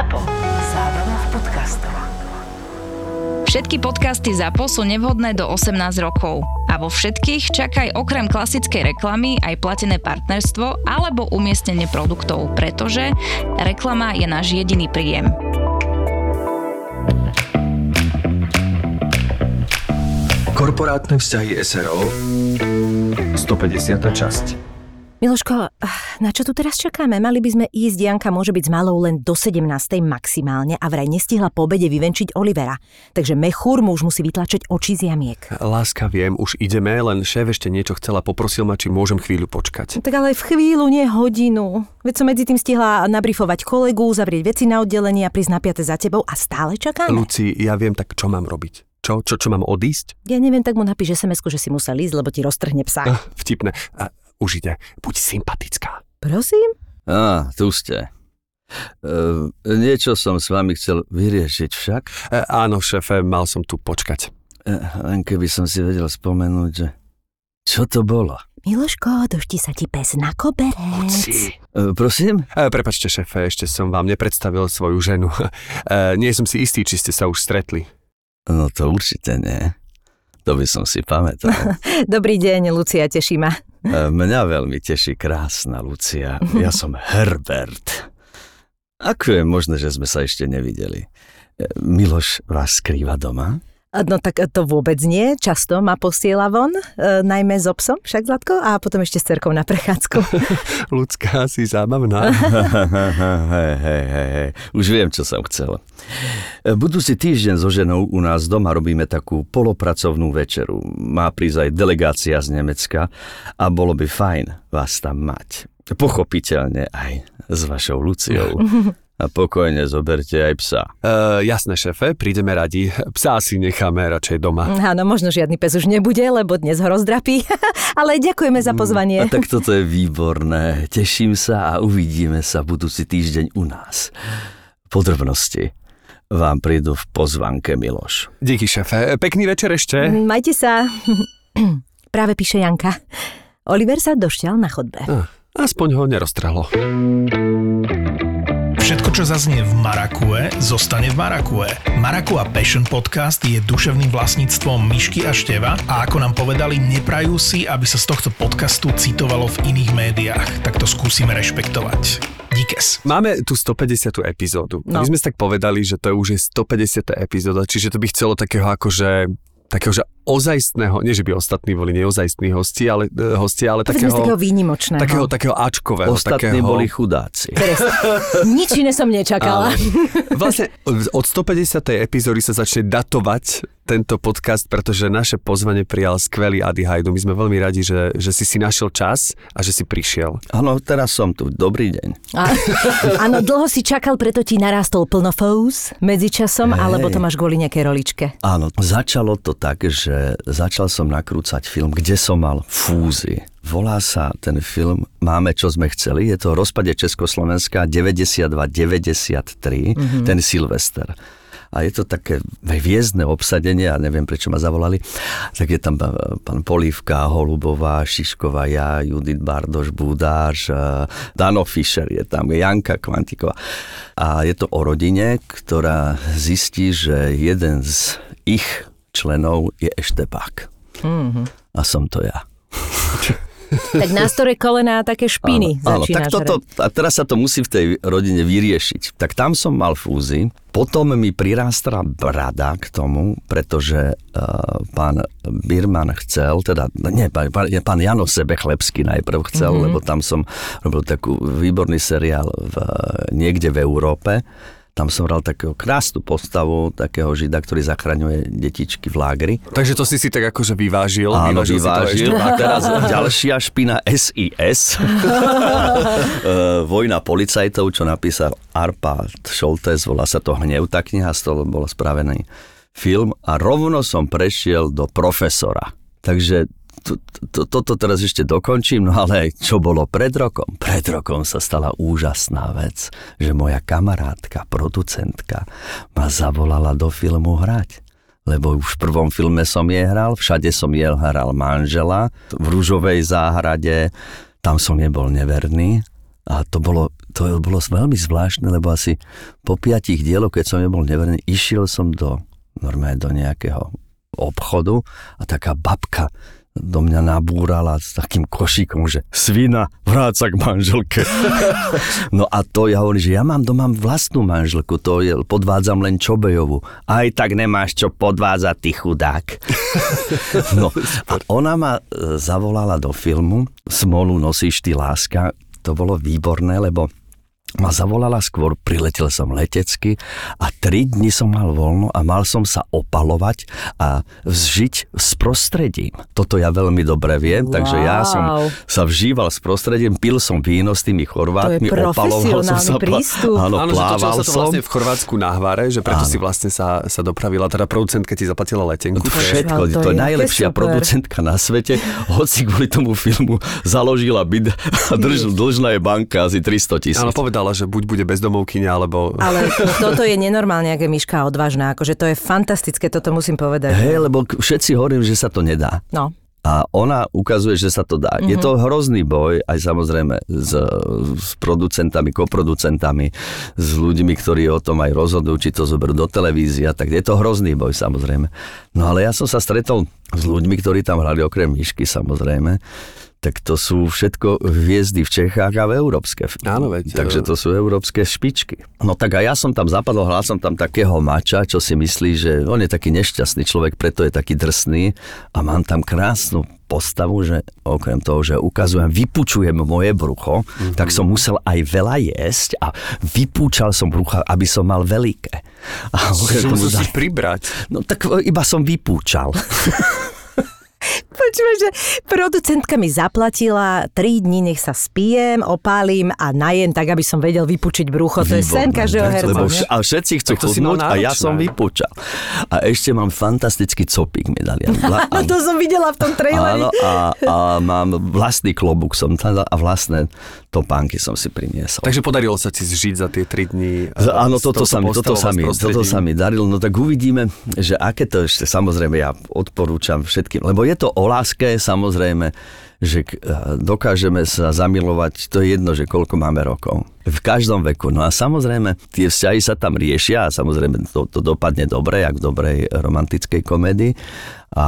Zapo. Zábrná v podcastov. Všetky podcasty ZAPO sú nevhodné do 18 rokov. A vo všetkých čakaj okrem klasickej reklamy aj platené partnerstvo alebo umiestnenie produktov, pretože reklama je náš jediný príjem. Korporátne vzťahy SRO 150. časť Miloško, na čo tu teraz čakáme? Mali by sme ísť, Janka môže byť s malou len do 17. maximálne a vraj nestihla po obede vyvenčiť Olivera. Takže mechúr mu už musí vytlačiť oči z jamiek. Láska, viem, už ideme, len šéf ešte niečo chcela, poprosil ma, či môžem chvíľu počkať. Tak ale v chvíľu, nie hodinu. Veď som medzi tým stihla nabrifovať kolegu, zavrieť veci na oddelenie a prísť napiate za tebou a stále čakáme. Luci, ja viem, tak čo mám robiť? Čo, čo, čo mám odísť? Ja neviem, tak mu napíš sms že si musel ísť, lebo ti roztrhne psa. Ah, vtipné. A, už ide. Buď sympatická. Prosím? Á, tu ste. E, niečo som s vami chcel vyriešiť však. E, áno, šéfe, mal som tu počkať. E, len keby som si vedel spomenúť, že čo to bolo? Miloško, došti sa ti pes na koberec. E, prosím? E, prepačte, šéfe, ešte som vám nepredstavil svoju ženu. E, nie som si istý, či ste sa už stretli. No to určite nie. To by som si pamätal. Dobrý deň, Lucia, teší ma. E, Mňa veľmi teší krásna Lucia. Ja som Herbert. Ako je možné, že sme sa ešte nevideli? E, Miloš vás skrýva doma? No tak to vôbec nie, často ma posiela von, e, najmä s obsom, však Zlatko, a potom ešte s cerkou na prechádzku. Ľudská, si zábavná. hej, hej, hej, hej. Už viem, čo som chcel. E, Budúci týždeň so ženou u nás doma robíme takú polopracovnú večeru. Má prísť aj delegácia z Nemecka a bolo by fajn vás tam mať. Pochopiteľne aj s vašou Luciou. A pokojne zoberte aj psa. E, jasné, šéfe, prídeme radi. Psa si necháme radšej doma. Áno, možno žiadny pes už nebude, lebo dnes ho rozdrapí. Ale ďakujeme za pozvanie. A tak toto je výborné. Teším sa a uvidíme sa budúci týždeň u nás. Podrobnosti vám prídu v pozvanke, Miloš. Díky, šéfe. Pekný večer ešte. Majte sa. Práve píše Janka. Oliver sa došťal na chodbe. Ah, aspoň ho neroztrhlo. Všetko, čo zaznie v Marakue, zostane v Marakue. Marakua Passion Podcast je duševným vlastníctvom Myšky a Števa a ako nám povedali, neprajú si, aby sa z tohto podcastu citovalo v iných médiách. Tak to skúsime rešpektovať. Díkes. Máme tu 150. epizódu. No. My sme si tak povedali, že to už je 150. epizóda, čiže to by chcelo takého akože takého, že ozajstného, nie že by ostatní boli neozajstní hosti, ale, e, hosti, ale Povedzme takého, takého výnimočného. takého, takého Ačkového. Ostatní takého, boli chudáci. Nič iné som nečakala. Vlastne od 150. epizódy sa začne datovať tento podcast, pretože naše pozvanie prijal skvelý Adi Hajdu. My sme veľmi radi, že, že si si našiel čas a že si prišiel. Áno, teraz som tu. Dobrý deň. Áno, dlho si čakal, preto ti narastol plno fous medzičasom, Hej. alebo to máš kvôli nejakej roličke? Áno, začalo to tak, že začal som nakrúcať film, kde som mal fúzy. Volá sa ten film Máme, čo sme chceli. Je to o rozpade Československa 92-93, mm-hmm. ten Silvester. A je to také hviezdne obsadenie, a neviem, prečo ma zavolali. Tak je tam pán Polívka, Holubová, Šišková, ja, Judith Bardoš, Budáš, eh, Dano Fischer je tam, Janka Kvantiková. A je to o rodine, ktorá zistí, že jeden z ich členov je Eštebák. Mm-hmm. A som to ja. Tak nástore kolena a také špiny áno, začína tak toto, a teraz sa to musí v tej rodine vyriešiť. Tak tam som mal fúzy, potom mi prirástla brada k tomu, pretože uh, pán Birman chcel, teda, nie, pán, pán, pán Jano Sebechlebský najprv chcel, mm-hmm. lebo tam som robil takú výborný seriál v, niekde v Európe. Tam som hral takého krásnu postavu, takého žida, ktorý zachraňuje detičky v lágri. Takže to si si tak akože vyvážil. Áno, vyvážil. ešte- A teraz ďalšia špina SIS. Eh, Vojna policajtov, čo napísal Arpad Šoltes, volá sa to Hnev, tá kniha, z toho bol spravený film a rovno som prešiel do profesora. Takže to, to, toto teraz ešte dokončím, no ale čo bolo pred rokom? Pred rokom sa stala úžasná vec, že moja kamarátka, producentka ma zavolala do filmu hrať lebo už v prvom filme som jej hral, všade som jej hral manžela, v rúžovej záhrade, tam som nebol neverný A to bolo, to bolo veľmi zvláštne, lebo asi po piatich dieloch, keď som nebol neverný, išiel som do, normálne do nejakého obchodu a taká babka do mňa nabúrala s takým košíkom, že svina, vráca k manželke. no a to ja hovorím, že ja mám doma vlastnú manželku, to je, podvádzam len Čobejovu. Aj tak nemáš čo podvádzať, ty chudák. no a ona ma e, zavolala do filmu Smolu nosíš ty láska. To bolo výborné, lebo ma zavolala skôr, priletel som letecky a tri dni som mal voľno a mal som sa opalovať a žiť s prostredím. Toto ja veľmi dobre viem, wow. takže ja som sa vžíval s prostredím, pil som víno s tými Chorvátmi, opaloval som sa. Prístup. Áno, áno plával sa to vlastne v Chorvátsku na Hvare, že preto áno. si vlastne sa, sa dopravila, teda producentka ti zaplatila letenku. To všetko, to, to je najlepšia super. producentka na svete, hoci kvôli tomu filmu založila byt a drž, dlžná je banka asi 300 tisíc. Áno, povedala, že buď bude bezdomovkyňa, alebo... Ale toto je nenormálne, aké myška odvážna. Akože to je fantastické, toto musím povedať. Hej, lebo všetci hovorím, že sa to nedá. No. A ona ukazuje, že sa to dá. Mm-hmm. Je to hrozný boj, aj samozrejme s, s producentami, koproducentami, s ľuďmi, ktorí o tom aj rozhodujú, či to zoberú do televízie, tak je to hrozný boj samozrejme. No ale ja som sa stretol s ľuďmi, ktorí tam hrali okrem myšky samozrejme tak to sú všetko hviezdy v Čechách a v európske. Áno, veď. Takže to sú európske špičky. No tak a ja som tam zapadol, hľadal som tam takého mača, čo si myslí, že on je taký nešťastný človek, preto je taký drsný a mám tam krásnu postavu, že okrem toho, že ukazujem, vypučujem moje brucho, mm-hmm. tak som musel aj veľa jesť a vypúčal som brucha, aby som mal veľké. A musel si pribrať. No tak iba som vypúčal. Počúvaj, že producentka mi zaplatila 3 dní, nech sa spijem, opálim a najem tak, aby som vedel vypučiť brucho. To je sen každého herca. Lebo vš- a všetci chcú chudnúť a ja som vypučal. A ešte mám fantastický copík mi dali. A, to som videla v tom traileri. Áno, a, a mám vlastný klobúk som tam a vlastné topánky som si priniesol. Takže podarilo sa ti zžiť za tie 3 dní? Áno, toto sa, mi, toto, sa mi, toto sa mi darilo. No tak uvidíme, že aké to ešte, samozrejme ja odporúčam všetkým, lebo je to o láske, samozrejme, že eh, dokážeme sa zamilovať, to je jedno, že koľko máme rokov. V každom veku. No a samozrejme, tie vzťahy sa tam riešia a samozrejme to, to dopadne dobre, jak v dobrej romantickej komedii. A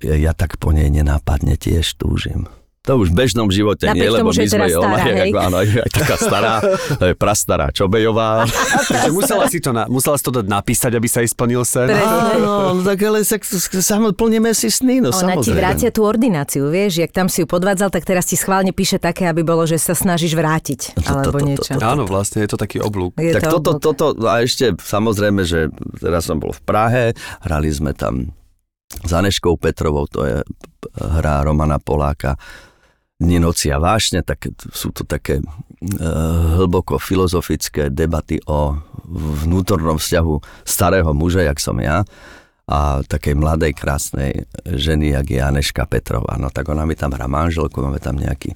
ja tak po nej nenápadne tiež túžim. To už v bežnom živote Napriek nie, lebo my sme stará, ona, hej? ako, áno, aj taká stará, to je prastará Čobejová. Takže musela si to, na, musela si to dať napísať, aby sa jej splnil sen. Áno, no tak ale sa, samo plníme si sny, no Ona ti samozrejme. vrátia tú ordináciu, vieš, jak tam si ju podvádzal, tak teraz ti schválne píše také, aby bolo, že sa snažíš vrátiť, alebo niečo. Áno, vlastne je to taký oblúk. Je tak to toto, toto, a ešte samozrejme, že teraz som bol v Prahe, hrali sme tam s Aneškou Petrovou, to je hra Romana Poláka, Dni noci a vášne, tak sú to také e, hlboko filozofické debaty o vnútornom vzťahu starého muža, jak som ja, a takej mladej, krásnej ženy, jak je Aneška Petrová. No tak ona mi tam hrá manželku, máme tam nejaký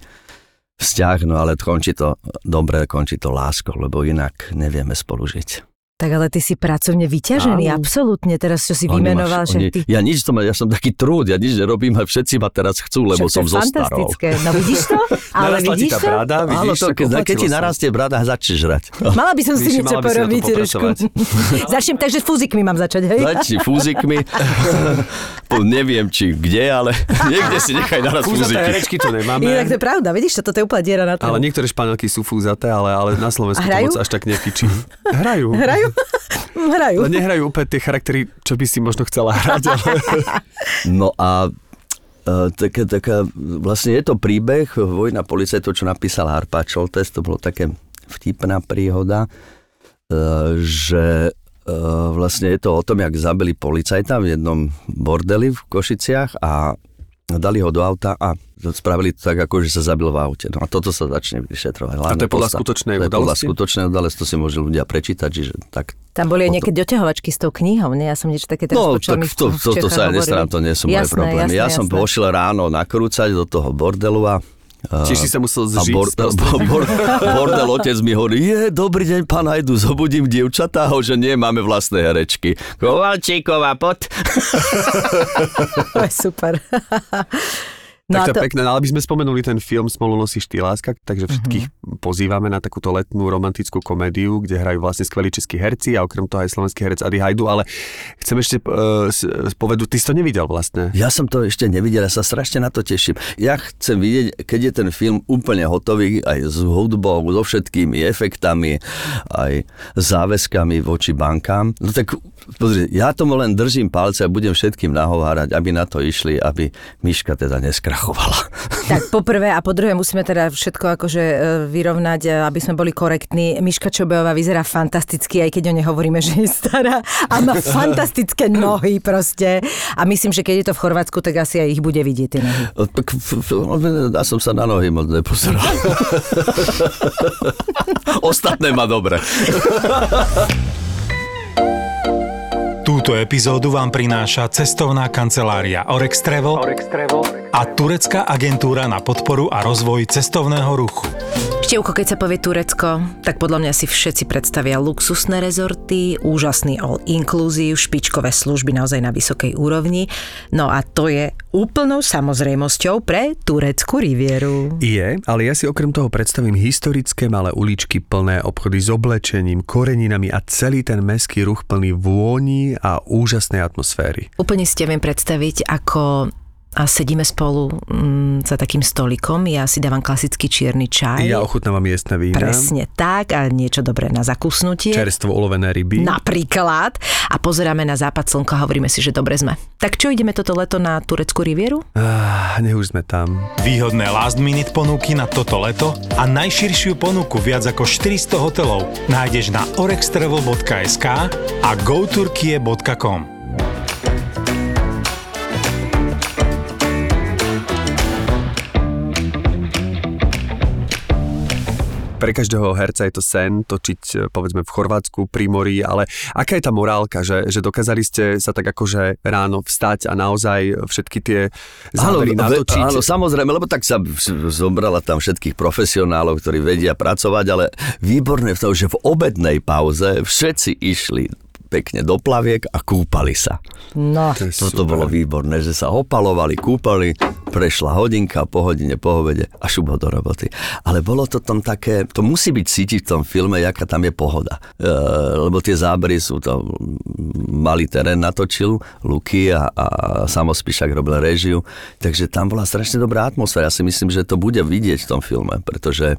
vzťah, no ale končí to dobre, končí to láskou, lebo inak nevieme spolu žiť. Tak ale ty si pracovne vyťažený, Áno. absolútne, teraz čo si Oni vymenoval, ma- že oni, ty... Ja nič to, ja som taký trúd, ja nič nerobím a všetci ma teraz chcú, lebo Však to som zostarol. fantastické. No vidíš to? Ale Narastla ti vidíš to? brada, Áno, vidíš, to, tak keď, keď ti narastie brada, začneš žrať. Mala by som si niečo porobiť, Rušku. Začnem, takže fúzikmi mám začať, hej? Začni fúzikmi. Neviem, či kde, ale niekde si nechaj naraz fúziky. herečky tu nemáme. Inak to je pravda, vidíš to, toto je úplne diera na to. Ale niektoré španielky sú fúzaté, ale, ale na Slovensku to moc až tak nefičí. Hrajú. Hrajú? Hrajú. Ale nehrajú úplne tie charaktery, čo by si možno chcela hrať, ale No a e, taká, taká, vlastne je to príbeh Vojna policajtov, čo napísal Harpa Čoltes, to bolo také vtipná príhoda, e, že e, vlastne je to o tom, jak zabili policajta v jednom bordeli v Košiciach a dali ho do auta a spravili to tak, ako že sa zabil v aute. No a toto sa začne vyšetrovať. A to je podľa Hlavne skutočnej to je podľa udalosti? skutočnej udalosti, to si môžu ľudia prečítať, čiže tak Tam boli aj nejaké doťahovačky s tou knihou, nie? Ja som niečo také teraz No, tak to, v to, to Čechách sa ja nestarám, to nie sú moje Jasné, problémy. jasné, ja som pošiel ráno nakrúcať do toho bordelu a Čiže si sa musel a zžiť bor, bor, bordel otec mi hovorí, je, dobrý deň, pán Hajdu, zobudím dievčatá, ho, že nie, máme vlastné herečky. Kovalčíková, pod. To je super. No tak to, je pekné, ale aby sme spomenuli ten film Smolu nosíš ty láska, takže všetkých pozývame na takúto letnú romantickú komédiu, kde hrajú vlastne skvelí českí herci a okrem toho aj slovenský herec Adi Hajdu, ale chcem ešte uh, povedu, ty si to nevidel vlastne. Ja som to ešte nevidel, ja sa strašne na to teším. Ja chcem vidieť, keď je ten film úplne hotový, aj s hudbou, so všetkými efektami, aj záväzkami voči bankám. No tak pozri, ja tomu len držím palce a budem všetkým nahovárať, aby na to išli, aby Miška teda neskrachovala. Tak poprvé a po druhé musíme teda všetko akože e, vyrovnať, e, aby sme boli korektní. Miška Čobejová vyzerá fantasticky, aj keď o nej hovoríme, že je stará a má fantastické nohy proste. A myslím, že keď je to v Chorvátsku, tak asi aj ich bude vidieť tie nohy. Ja som sa na nohy moc nepozeral. Ostatné má dobre. Túto epizódu vám prináša cestovná kancelária Orex Travel, a turecká agentúra na podporu a rozvoj cestovného ruchu. Števko, keď sa povie Turecko, tak podľa mňa si všetci predstavia luxusné rezorty, úžasný all-inclusive, špičkové služby naozaj na vysokej úrovni. No a to je úplnou samozrejmosťou pre tureckú rivieru. Je, ale ja si okrem toho predstavím historické malé uličky plné obchody s oblečením, koreninami a celý ten meský ruch plný vôni a úžasnej atmosféry. Úplne si viem predstaviť, ako a sedíme spolu mm, za takým stolikom, ja si dávam klasický čierny čaj. Ja ochutnávam miestne vína, Presne tak a niečo dobré na zakusnutie. čerstvo ulovené ryby. Napríklad. A pozeráme na západ slnka a hovoríme si, že dobre sme. Tak čo, ideme toto leto na tureckú rivieru? Ah, nech už sme tam. Výhodné last minute ponuky na toto leto a najširšiu ponuku viac ako 400 hotelov nájdeš na orextravel.sk a goturkie.com. Pre každého herca je to sen točiť e, povedzme v Chorvátsku, pri mori, ale aká je tá morálka, že, že dokázali ste sa tak akože ráno vstať a naozaj všetky tie zábery natočiť? áno, samozrejme, lebo tak sa zobrala tam všetkých profesionálov, ktorí vedia pracovať, ale výborné v tom, že v obednej pauze všetci išli pekne do plaviek a kúpali sa. No. To Toto super. bolo výborné, že sa opalovali, kúpali, prešla hodinka, po hodine, po obede a šubo do roboty. Ale bolo to tam také, to musí byť cítiť v tom filme, jaká tam je pohoda. E, lebo tie zábery sú to, malý terén natočil, Luky a, a Samospíšak robil režiu, takže tam bola strašne dobrá atmosféra. Ja si myslím, že to bude vidieť v tom filme, pretože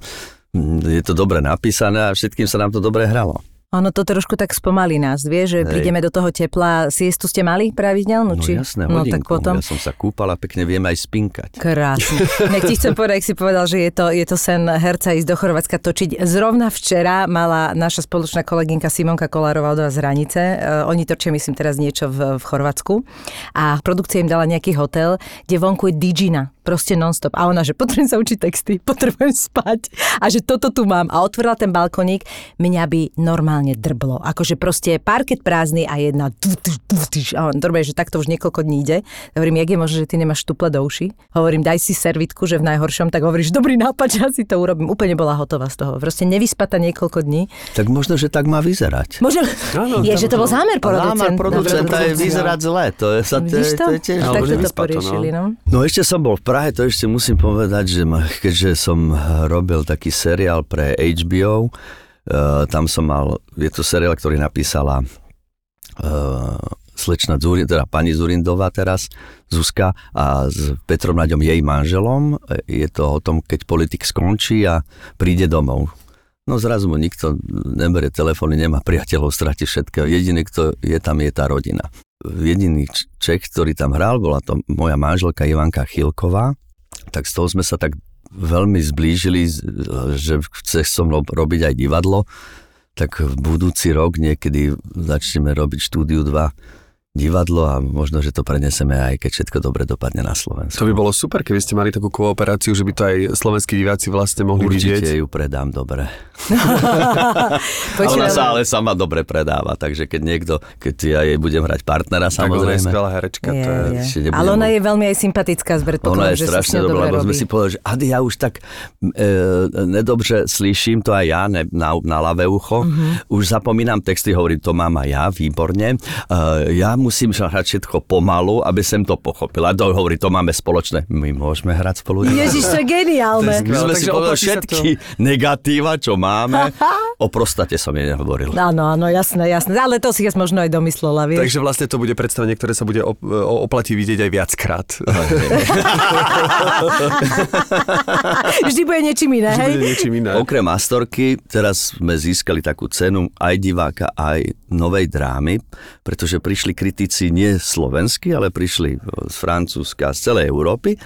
je to dobre napísané a všetkým sa nám to dobre hralo. Ono to trošku tak spomalí nás, vie, že Hej. prídeme do toho tepla. Siestu ste mali pravidelnú? No či? jasné, no tak hodinku. potom. Ja som sa kúpal a pekne viem aj spinkať. Krásne. Nech ti chcem povedať, si povedal, že je to, je to sen herca ísť do Chorvátska točiť. Zrovna včera mala naša spoločná kolegynka Simonka Kolárová od vás z. Uh, oni točia, myslím, teraz niečo v, v Chorvátsku. A produkcia im dala nejaký hotel, kde vonku je Digina. Proste non-stop. A ona, že potrebujem sa učiť texty, potrebujem spať. A že toto tu mám. A otvorila ten balkoník, mňa by normálne drblo. Akože proste parket prázdny a jedna tu, tu, tu, tu, a on normálne, že takto už niekoľko dní ide. Hovorím, jak je možné, že ty nemáš tuple do uši? Hovorím, daj si servitku, že v najhoršom, tak hovoríš, dobrý nápad, že ja si to urobím. Úplne bola hotová z toho. Proste nevyspata niekoľko dní. Tak možno, že tak má vyzerať. Možno, Áno, je, tam- že to bol zámer producent. Zámer producenta je vyzerať zle. To je, sa, to, je, to? to je tiež... Tak že to vyspať to, poriešili, no. No ešte som bol v Prahe, to ešte musím povedať, že ma, keďže som robil taký seriál pre HBO, uh, tam som mal, je to seriál, ktorý napísala uh, slečna Zurin, teda pani Zurindová teraz, Zuzka a s Petrom Naďom jej manželom. Je to o tom, keď politik skončí a príde domov. No zrazu mu nikto neberie telefóny, nemá priateľov, stratí všetko. Jediný, kto je tam, je tá rodina. Jediný Čech, ktorý tam hral, bola to moja manželka Ivanka Chilková, tak z toho sme sa tak veľmi zblížili, že chce so mnou robiť aj divadlo, tak v budúci rok niekedy začneme robiť štúdiu 2 divadlo a možno, že to preneseme aj keď všetko dobre dopadne na Slovensku. To by bolo super, keby ste mali takú kooperáciu, že by to aj slovenskí diváci vlastne mohli vidieť. Určite ju predám dobre. Ona sa ale sama dobre predáva, takže keď niekto, keď ja jej budem hrať partnera, Tak ona je samozrejme. skvelá herečka. je, to je... je. Ale ona mov- je veľmi aj sympatická, z Ona je že strašne dobrá, lebo sme si povedali, že Ady, ja už tak e, nedobře slyším to aj ja ne, na, na ľavé ucho. Mhm. Uh-huh. Už zapomínam texty, hovorím, to mám aj ja, výborne. E, ja musím hrať všetko pomalu, aby som to pochopil. A to hovorí, to máme spoločné. My môžeme hrať spolu. Ježiš, to je geniálne. My sme si povedali všetky negatíva, čo máme. O prostate som jej nehovoril. Áno, áno, jasné, jasné. Ale to si ja možno aj domyslela, vieš. Takže vlastne to bude predstavenie, ktoré sa bude op- o- oplatí vidieť aj viackrát. Vždy bude niečím iné, hej? bude niečím iné. Okrem Astorky, teraz sme získali takú cenu aj diváka, aj novej drámy, pretože prišli kritici nie slovenskí, ale prišli z Francúzska, z celej Európy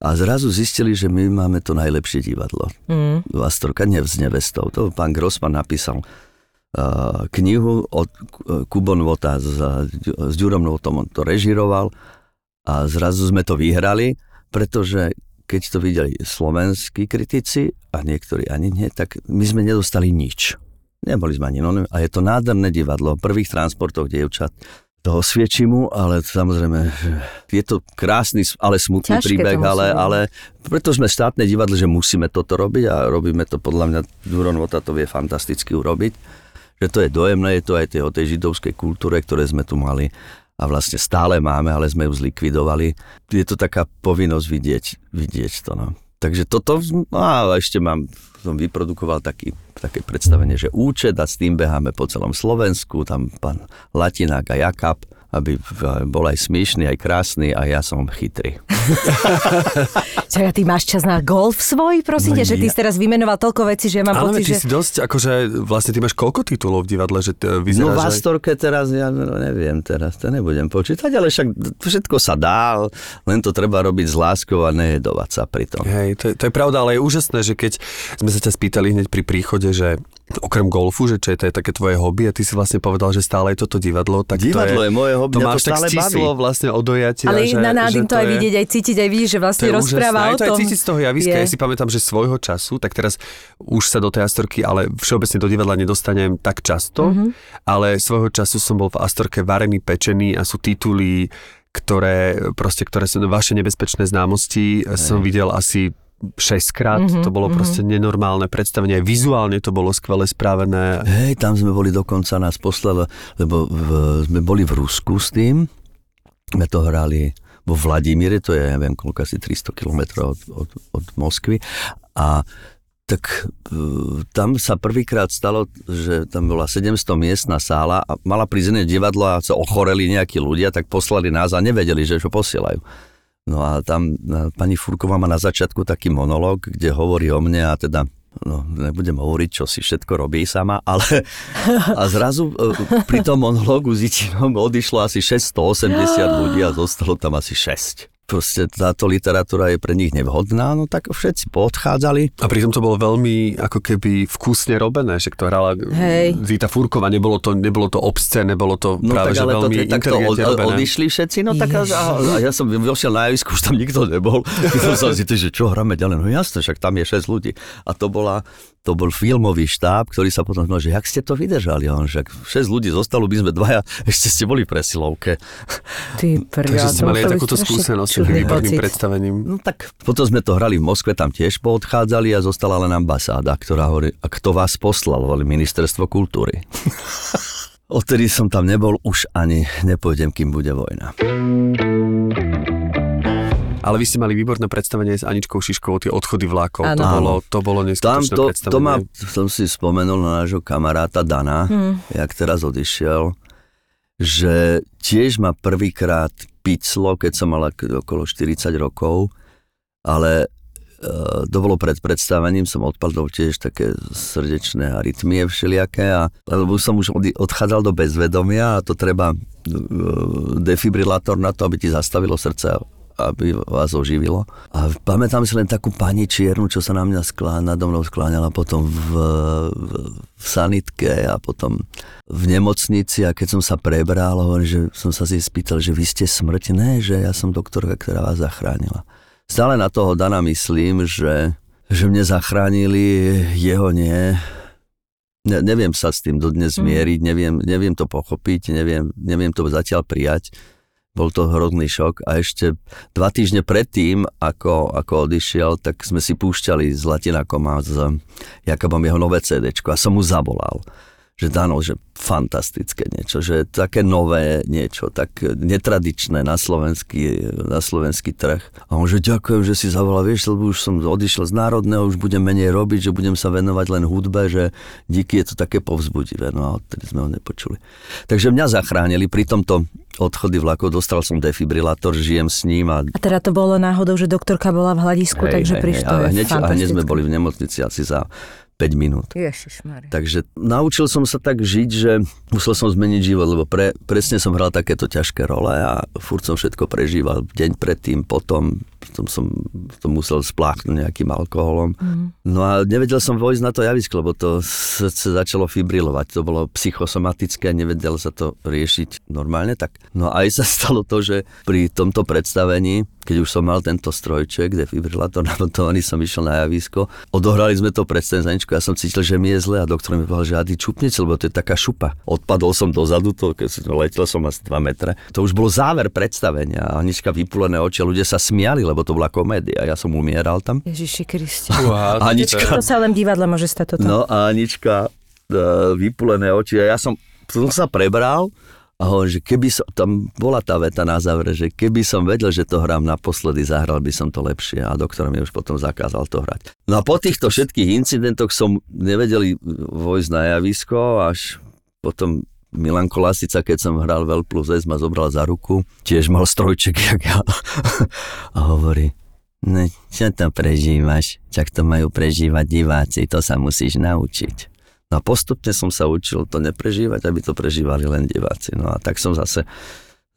a zrazu zistili, že my máme to najlepšie divadlo. Mm. Astorka nev s nevestou. To pán Grossman napísal uh, knihu od Kubon Vota s, s Ďurom Notom, on to režiroval a zrazu sme to vyhrali, pretože keď to videli slovenskí kritici a niektorí ani nie, tak my sme nedostali nič. Neboli sme ani no, a je to nádherné divadlo, prvých transportov dievčat. To osviečí mu, ale samozrejme, je to krásny, ale smutný Ťažké príbeh, ale, ale preto sme štátne divadlo, že musíme toto robiť a robíme to podľa mňa, Duron Vota to vie fantasticky urobiť, že to je dojemné, je to aj tie, o tej židovskej kultúre, ktoré sme tu mali a vlastne stále máme, ale sme ju zlikvidovali. Je to taká povinnosť vidieť, vidieť to. No. Takže toto, no a ešte mám, som vyprodukoval taký, také predstavenie, že účet a s tým beháme po celom Slovensku, tam pán Latinák a Jakab, aby bol aj smiešný, aj krásny a ja som chytrý. Čaká, ty máš čas na golf svoj, prosím No ťa, že ty ja- si teraz vymenoval toľko vecí, že ja mám Ale pocit, ty že... si dosť, akože vlastne ty máš koľko titulov v divadle, že t- No vyzeráš v aj- Astorke teraz, ja no, neviem teraz, to nebudem počítať, ale však všetko sa dá, len to treba robiť s láskou a nejedovať sa pri tom. Hej, to je, to je pravda, ale je úžasné, že keď sme sa ťa spýtali hneď pri príchode, že okrem golfu, že čo je to je také tvoje hobby a ty si vlastne povedal, že stále je toto divadlo, tak Divadlo to je moje hobby, to mňa to máš tak stále stislo baví. vlastne od dojatia, Ale že, na nádym že to aj je- vidieť, aj cítiť, aj vidíš, že To vlastne je rozpráva úžasné. o Aj to tom. aj cítiť z toho javiska. Je. Ja si pamätám, že svojho času, tak teraz už sa do tej Astorky, ale všeobecne do divadla nedostanem tak často, Mhm. ale svojho času som bol v Astorke varený, pečený a sú tituly, ktoré proste, ktoré sú vaše nebezpečné známosti, som videl asi 6 krát, Mhm, to bolo proste nenormálne predstavenie, aj vizuálne to bolo skvele spravené. Hej, tam sme boli dokonca nás poslali, lebo v, sme boli v Rusku s tým, sme to hrali vo Vladimíre, to je, neviem, koľko asi 300 km od, od, od Moskvy. A tak uh, tam sa prvýkrát stalo, že tam bola 700 miestna sála a mala prísť iné divadlo a sa ochoreli nejakí ľudia, tak poslali nás a nevedeli, že čo posielajú. No a tam e, pani Furková má na začiatku taký monológ, kde hovorí o mne a teda no, nebudem hovoriť, čo si všetko robí sama, ale a zrazu e, pri tom monológu s Itinom odišlo asi 680 ľudí a zostalo tam asi 6. Proste táto literatúra je pre nich nevhodná, no tak všetci poodchádzali. A pritom to bolo veľmi ako keby vkusne robené, že to hrala Hej. Zita Furkova, nebolo to, nebolo to obscén, nebolo to No práve tak že ale to, veľmi takto od, odišli všetci, no tak a, a, a ja som vošiel na javisku, už tam nikto nebol. Ja som sa zistil, že čo hráme ďalej, no jasne, však tam je 6 ľudí. A to bola, to bol filmový štáb, ktorý sa potom znal, že jak ste to vydržali, a on, že 6 ľudí zostalo, by sme dvaja, ešte ste boli v presilovke. Ty prja, Takže ste to mali aj takúto skúsenosť s výborným predstavením. No tak potom sme to hrali v Moskve, tam tiež poodchádzali a zostala len ambasáda, ktorá hovorí, a kto vás poslal, hovorí ministerstvo kultúry. Odtedy som tam nebol, už ani nepôjdem, kým bude vojna. Ale vy ste mali výborné predstavenie s Aničkou Šiškovou, tie odchody vlákov. Áno. To bolo, to bolo Tam to, predstavenie. to ma, som si spomenul na nášho kamaráta Dana, hmm. jak teraz odišiel, že tiež ma prvýkrát piclo, keď som mal okolo 40 rokov, ale e, to bolo pred predstavením, som odpadol tiež také srdečné arytmie všelijaké, a, lebo som už odi- odchádzal do bezvedomia a to treba e, defibrilátor na to, aby ti zastavilo srdce aby vás oživilo. A pamätám si len takú pani čiernu, čo sa na mňa sklá, nado mnou skláňala potom v, v, v sanitke a potom v nemocnici a keď som sa prebral, hovorím, že som sa si spýtal, že vy ste smrť? Ne, že ja som doktorka, ktorá vás zachránila. Stále na toho Dana myslím, že, že mne zachránili, jeho nie. Ne, neviem sa s tým dodnes zmieriť, neviem, neviem to pochopiť, neviem, neviem to zatiaľ prijať. Bol to hrozný šok a ešte dva týždne predtým, ako, ako odišiel, tak sme si púšťali s Latinakom a s Jakobom jeho nové CD a som mu zavolal že Dano, že fantastické niečo, že také nové niečo, tak netradičné na slovenský, na slovenský trh. A on, že ďakujem, že si zavolal, vieš, lebo už som odišiel z Národného, už budem menej robiť, že budem sa venovať len hudbe, že díky je to také povzbudivé. No a odtedy sme ho nepočuli. Takže mňa zachránili pri tomto odchody vlakov, dostal som defibrilátor, žijem s ním. A, A teda to bolo náhodou, že doktorka bola v hľadisku, takže prišlo. a hneď, a hneď sme boli v nemocnici asi za 5 minút. Ježišmarja. Takže naučil som sa tak žiť, že musel som zmeniť život, lebo pre, presne som hral takéto ťažké role a furt som všetko prežíval. Deň predtým, potom, potom som to musel spláchnuť nejakým alkoholom. Mm. No a nevedel som vojsť na to javisko, lebo to srdce začalo fibrilovať. To bolo psychosomatické nevedel sa to riešiť normálne. Tak. No a aj sa stalo to, že pri tomto predstavení keď už som mal tento strojček, defibrilátor namontovaný, som išiel na javisko. Odohrali sme to predstaveničku, ja som cítil, že mi je zle a doktor mi povedal, že Adi čupnec, lebo to je taká šupa. Odpadol som dozadu, to, keď som letel som asi 2 metre. To už bol záver predstavenia. Anička vypulené oči, ľudia sa smiali, lebo to bola komédia. Ja som umieral tam. Ježiši Kriste. Uha, Anička, To sa len divadla môže stať toto. no a Anička e, vypulené oči a ja som, som sa prebral a hovorím, že keby som, tam bola tá veta na záver, že keby som vedel, že to hrám naposledy, zahral by som to lepšie a doktor mi už potom zakázal to hrať. No a po týchto všetkých incidentoch som nevedel vojsť na javisko, až potom Milan Kolasica, keď som hral Veľ plus S, ma zobral za ruku, tiež mal strojček, jak ja. A hovorí, no čo to prežívaš? Čak to majú prežívať diváci, to sa musíš naučiť. No a postupne som sa učil to neprežívať, aby to prežívali len diváci. No a tak som zase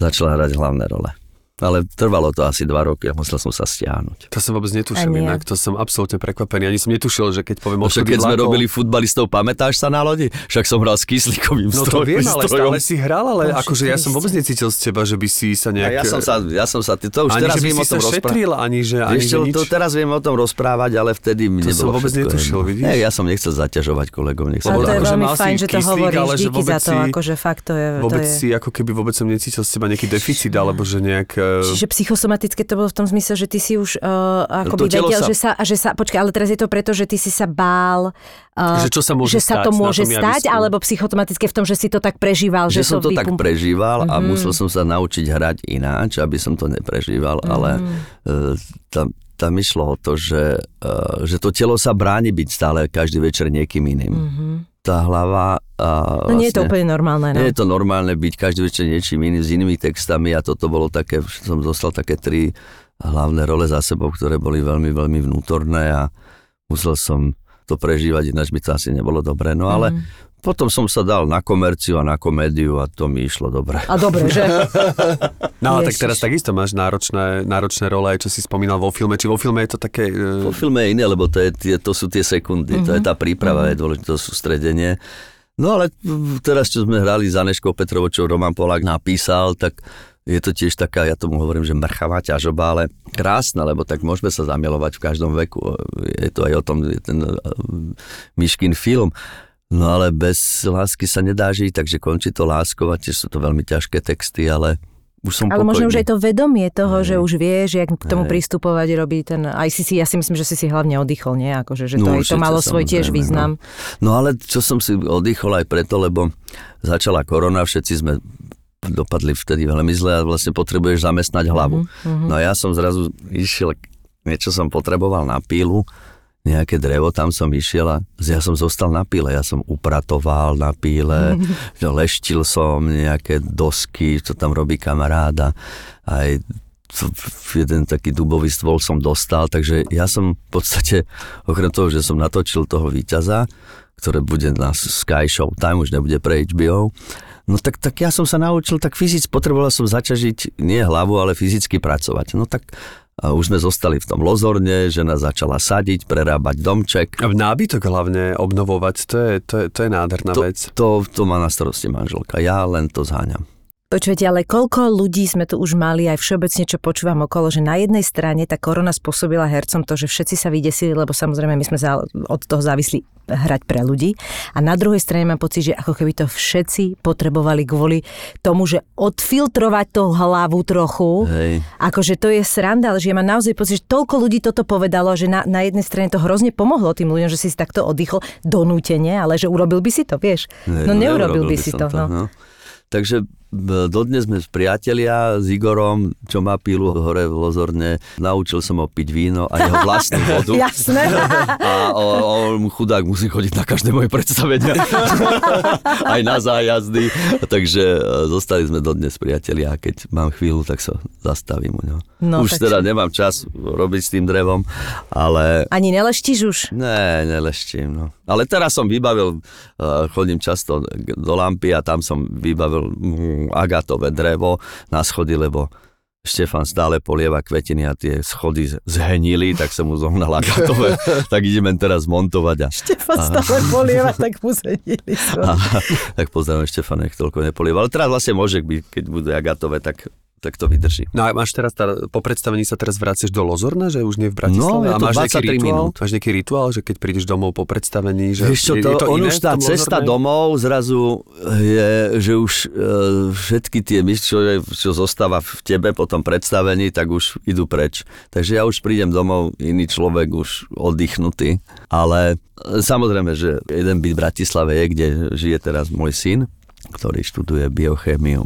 začal hrať hlavné role. Ale trvalo to asi dva roky a musel som sa stiahnuť. To som vôbec netušil Ani ja. inak, to som absolútne prekvapený. Ani som netušil, že keď poviem No, však odchody keď sme robili futbalistov, pamätáš sa na lodi? Však som hral s kyslíkovým No stroj, to viem, ale strojom. stále si hral, ale Bože akože ja som vôbec necítil z teba, že by si sa A nejak... ja som sa, ja som sa, to už ani teraz viem si o tom sa rozprávať. šetril, ani že, ani Vieš že nič. to teraz viem o tom rozprávať, ale vtedy mi To nebolo som vôbec všetko netušil, jedno. vidíš? Nie, ja som nechcel zaťažovať kolegov, nech sa Ale to je akože veľmi fajn, že to hovoríš. Díky za to, akože fakt to je... Vôbec si ako keby vôbec som necítil z teba nejaký deficit, alebo že nejak... eh, Čiže psychosomatické to bolo v tom zmysle, že ty si už uh, akoby To telo vedel, sa- že sa, že sa, počkaj, ale teraz je to preto, že ty si sa bál, uh, Že čo sa môže že sa to stať môže stať, javisku. alebo psychotomatické v tom, že si to tak prežíval, že že, som to tak vypum- prežíval a Mhm. musel som sa naučiť hrať ináč, aby som to neprežíval, ale Mhm. e, tam, tam išlo o to, že, e, že to telo sa bráni byť stále každý večer niekým iným. Mhm. Tá hlava... A No nie je to vlastne- úplne normálne, no. Nie je to normálne byť každý večer niečím iným, s inými textami a toto bolo také, som dostal také tri hlavné role za sebou, ktoré boli veľmi, veľmi vnútorné a musel som to prežívať, ináč by to asi nebolo dobré. No ale Mhm. Potom som sa dal na komerciu a na komédiu a to mi išlo dobre. A dobre, že? No ale tak teraz takisto máš náročné, náročné role, aj čo si spomínal vo filme. Či vo filme je to také... eh, Po filme je iné, lebo to, je, tie- to sú tie sekundy, to je tá príprava, je dôležité to sústredenie. No ale teraz, čo sme hrali za Neškou Petrovou, čo Roman Polák napísal, tak je to tiež taká, ja tomu hovorím, že mrchavá ťažoba, ale krásna, lebo tak môžeme sa zamilovať v každom veku. Je to aj o tom, ten uh, Myškin film. No ale bez lásky sa nedá žiť, takže končí to láskou a tiež sú to veľmi ťažké texty, ale už som Ale možno už aj to vedomie toho, Hej. že už vieš, jak k tomu Hej. pristupovať, robí ten... Aj si si, ja si myslím, že si si hlavne oddychol, nie? Akože, že to, No, aj to malo svoj tiež samozrejme, význam. No. no ale čo som si oddychol aj preto, lebo začala korona, všetci sme dopadli vtedy veľmi zle a vlastne potrebuješ zamestnať hlavu. Mhm, No ja som zrazu išiel, niečo som potreboval na pílu, nejaké drevo, tam som išiel a ja som zostal na píle. Ja som upratoval na píle, leštil som nejaké dosky, čo tam robí kamaráda. Aj jeden taký dubový stôl som dostal, takže ja som v podstate, okrem toho, že som natočil toho víťaza, ktoré bude na Sky Show Time, už nebude pre HBO, No tak, tak ja som sa naučil, tak fyzicky potreboval som zaťažiť nie hlavu, ale fyzicky pracovať. No tak a už sme zostali v tom lozorne, žena začala sadiť, prerábať domček. A nábytok hlavne obnovovať, to je, to je, to je nádherná To, vec. to, to má na starosti manželka, ja len to zháňam. Počujete, ale koľko ľudí sme tu už mali aj všeobecne, čo počúvam okolo, že na jednej strane tá korona spôsobila hercom to, že všetci sa vydesili, lebo samozrejme my sme za, od toho závisli hrať pre ľudí. A na druhej strane mám pocit, že ako keby to všetci potrebovali kvôli tomu, že odfiltrovať tú hlavu trochu. Hej. Akože to je sranda, ale že ja mám naozaj pocit, že toľko ľudí toto povedalo, že na, na jednej strane to hrozne pomohlo tým ľuďom, že si takto oddychol donútene, ale že urobil by si to, vieš? Ne, no neurobil by si som to. No. no. Takže dodnes sme priatelia s Igorom, čo má pilu hore v Lozorne. Naučil som ho piť víno a jeho vlastnú vodu. Jasné. A on chudák musí chodiť na každé moje predstavenie. Aj na zájazdy. Takže e, zostali sme dodnes priatelia a keď mám chvíľu, tak sa zastavím u neho. No, už teda nemám čas robiť s tým drevom, ale Ani neleštíš už? Ne, neleštím, no. Ale teraz som vybavil, uh, chodím často do lampy a tam som vybavil agatové drevo na schody, lebo Štefan stále polieva kvetiny a tie schody zhenili, tak som mu zohnal agatové, tak ideme teraz montovať a, Štefan stále polieva, tak mu sedili. a tak pozdravím Štefan, nech toľko nepolieva. Ale teraz vlastne môže, byť, keď budú agatové, tak, tak to vydrží. No a máš teraz, tá, po predstavení sa teraz vraciaš do Lozorna, že už nie v Bratislave? No, a máš nejaký 23 rituál? minút. Máš nejaký rituál, že keď prídeš domov po predstavení, že Vieš čo, to, je to on iné už tá cesta Lozorne? domov zrazu je, že už e, všetky tie myšly, čo, čo zostáva v tebe po tom predstavení, tak už idú preč. Takže ja už prídem domov, iný človek už oddychnutý, ale e, samozrejme, že jeden byt v Bratislave je, kde žije teraz môj syn, ktorý študuje biochémiu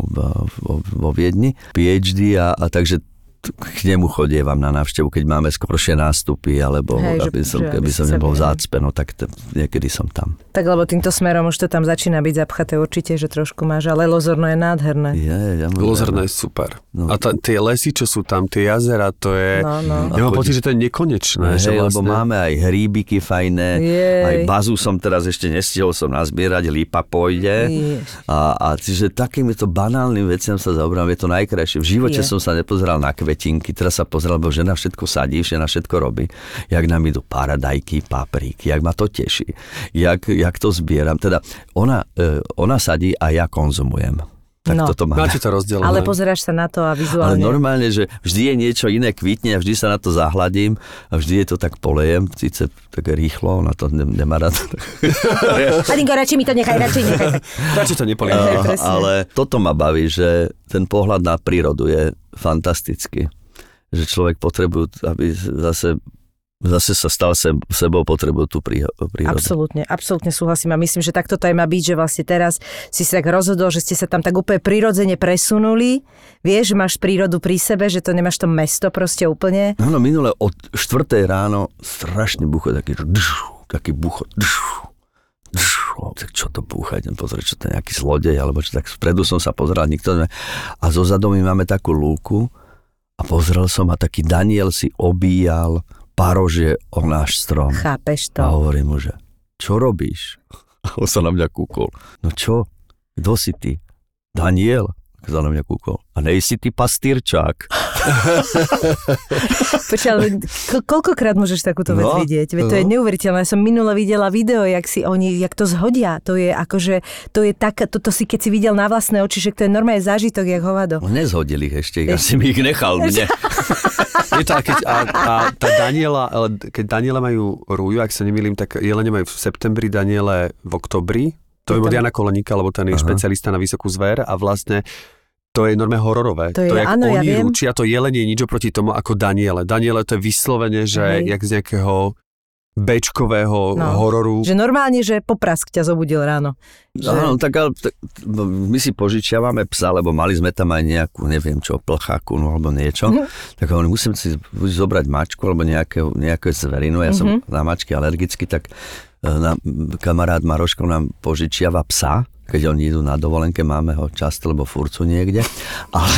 vo, vo Viedni, PhD a, a takže k nemu chodievam na návštevu, keď máme skoršie nástupy, alebo Hej, že- aby som, že keby aby som nebol zácpe, no tak t- niekedy som tam. Tak lebo týmto smerom už to tam začína byť zapchaté určite, že trošku máš, ale Lozorno je nádherné. Je, ja Lozorno je super. No. A ta, tie lesy, čo sú tam, tie jazera, to je... No, no. Ja mám pocit, že to je nekonečné. že Hej, lebo vlastne... máme aj hríbiky fajné, Jej. aj bazu som teraz ešte nestihol som nazbierať, lípa pôjde. Jež. A, a čiže takýmito banálnym veciam sa zaoberám, je to najkrajšie. V živote Je. som sa nepozeral na kvetinky, teraz sa pozeral, lebo žena všetko sadí, žena všetko robí. Jak nám idú paradajky, papriky, jak ma to teší. Jak, jak to zbieram. Teda ona, e, ona sadí a ja konzumujem. Tak No. toto máme. Máte to rozdelené. Ale pozeráš sa na to a Ale vizuálne. normálne, že vždy je niečo iné kvitne a vždy sa na to zahladím a vždy je to tak polejem, síce také rýchlo, ona to ne, nemá rád. Adinko, radšej mi to nechaj, radšej nechaj. Radšej to nepoliem. Presne. ale toto ma baví, že ten pohľad na prírodu je fantastický. Že človek potrebuje, aby zase zase sa stal se, sebou potrebujú tú prího- prírodu. Absolútne, absolútne súhlasím a myslím, že takto to aj má byť, že vlastne teraz si sa tak rozhodol, že ste sa tam tak úplne prirodzene presunuli, vieš, že máš prírodu pri sebe, že to nemáš to mesto proste úplne. No, no minule od 4. ráno strašne bucho, taký, džu, taký bucho, džu, džu, tak čo to búcha, idem pozrieť, čo to je nejaký zlodej, alebo čo tak vpredu som sa pozeral, nikto ne... A zo zadu my máme takú lúku a pozrel som a taký Daniel si obíjal parožie o náš strom. Chápeš to? A hovorím mu, že čo robíš? A on sa na mňa kúkol. No čo? Kto si ty? Daniel? Sa na mňa kúkol. A nej si ty pastýrčák. Počkaj, ale ko- koľkokrát môžeš takúto vec No, vidieť? Veď to je no. neuveriteľné. Ja som minule videla video, jak si oni, jak to zhodia. To je akože, to je tak, toto si keď si videl na vlastné oči, že to je normálne zážitok, jak hovado. On nezhodil ich ešte, asi mi ich nechal mne. Je to, a, keď, a, a tá Daniela, ale keď Daniela majú rúju, ak sa nemýlim, tak jelene majú v septembri, Daniele v oktobri. To je od Jana Koleníka, lebo ten je Aha. špecialista na vysokú zver a vlastne to je normálne hororové. To je- jak áno, ja oni viem. rúčia, to jelenie je nič oproti tomu ako Daniele. Daniele to je vyslovene, že Hej. jak z nejakého bečkového No. hororu. Že normálne, že poprask ťa zobudil ráno. Že... Áno, tak, ale, tak my si požičiavame psa, lebo mali sme tam aj nejakú, neviem čo, plcháku no, alebo niečo. Mhm. Tak hovorím, musím si zobrať mačku alebo nejaké, nejaké zverinu. Ja som Mhm. na mačky alergický, tak e, na, kamarát Maroško nám požičiava psa, keď oni idú na dovolenke, máme ho často, lebo furt sú niekde. Ale,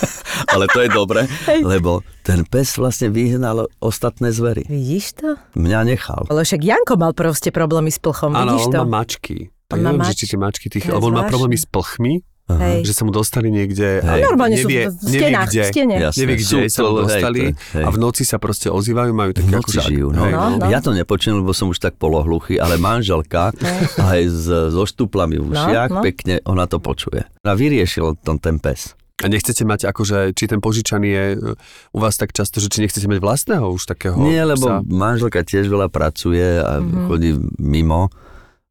ale to je dobre, lebo ten pes vlastne vyhnal ostatné zvery. Vidíš to? Mňa nechal. Ale však Janko mal proste problémy s plchom, Áno, vidíš on to? má mačky. Tak On má neviem, že mač- či tie mačky tých, lebo on má problémy s plchmi Hej. že sa mu dostali niekde a Hej. Normálne sú nevie, v nevie stenách, kde. v stene. Jasné, Nevie, sú kde sa mu hej, dostali to- hej. a v noci sa proste ozývajú, majú V také noci akože- žijú, no. hej. No, no. Ja to nepočujem, lebo som už tak polohluchý, ale manželka aj s, so štuplami v ušiach, no. pekne, ona to počuje. A vyriešil ten, ten pes. A nechcete mať akože, či ten požičaný je e, u vás tak často, že či nechcete mať vlastného už takého Nie, psa? lebo manželka tiež veľa pracuje a chodí mimo.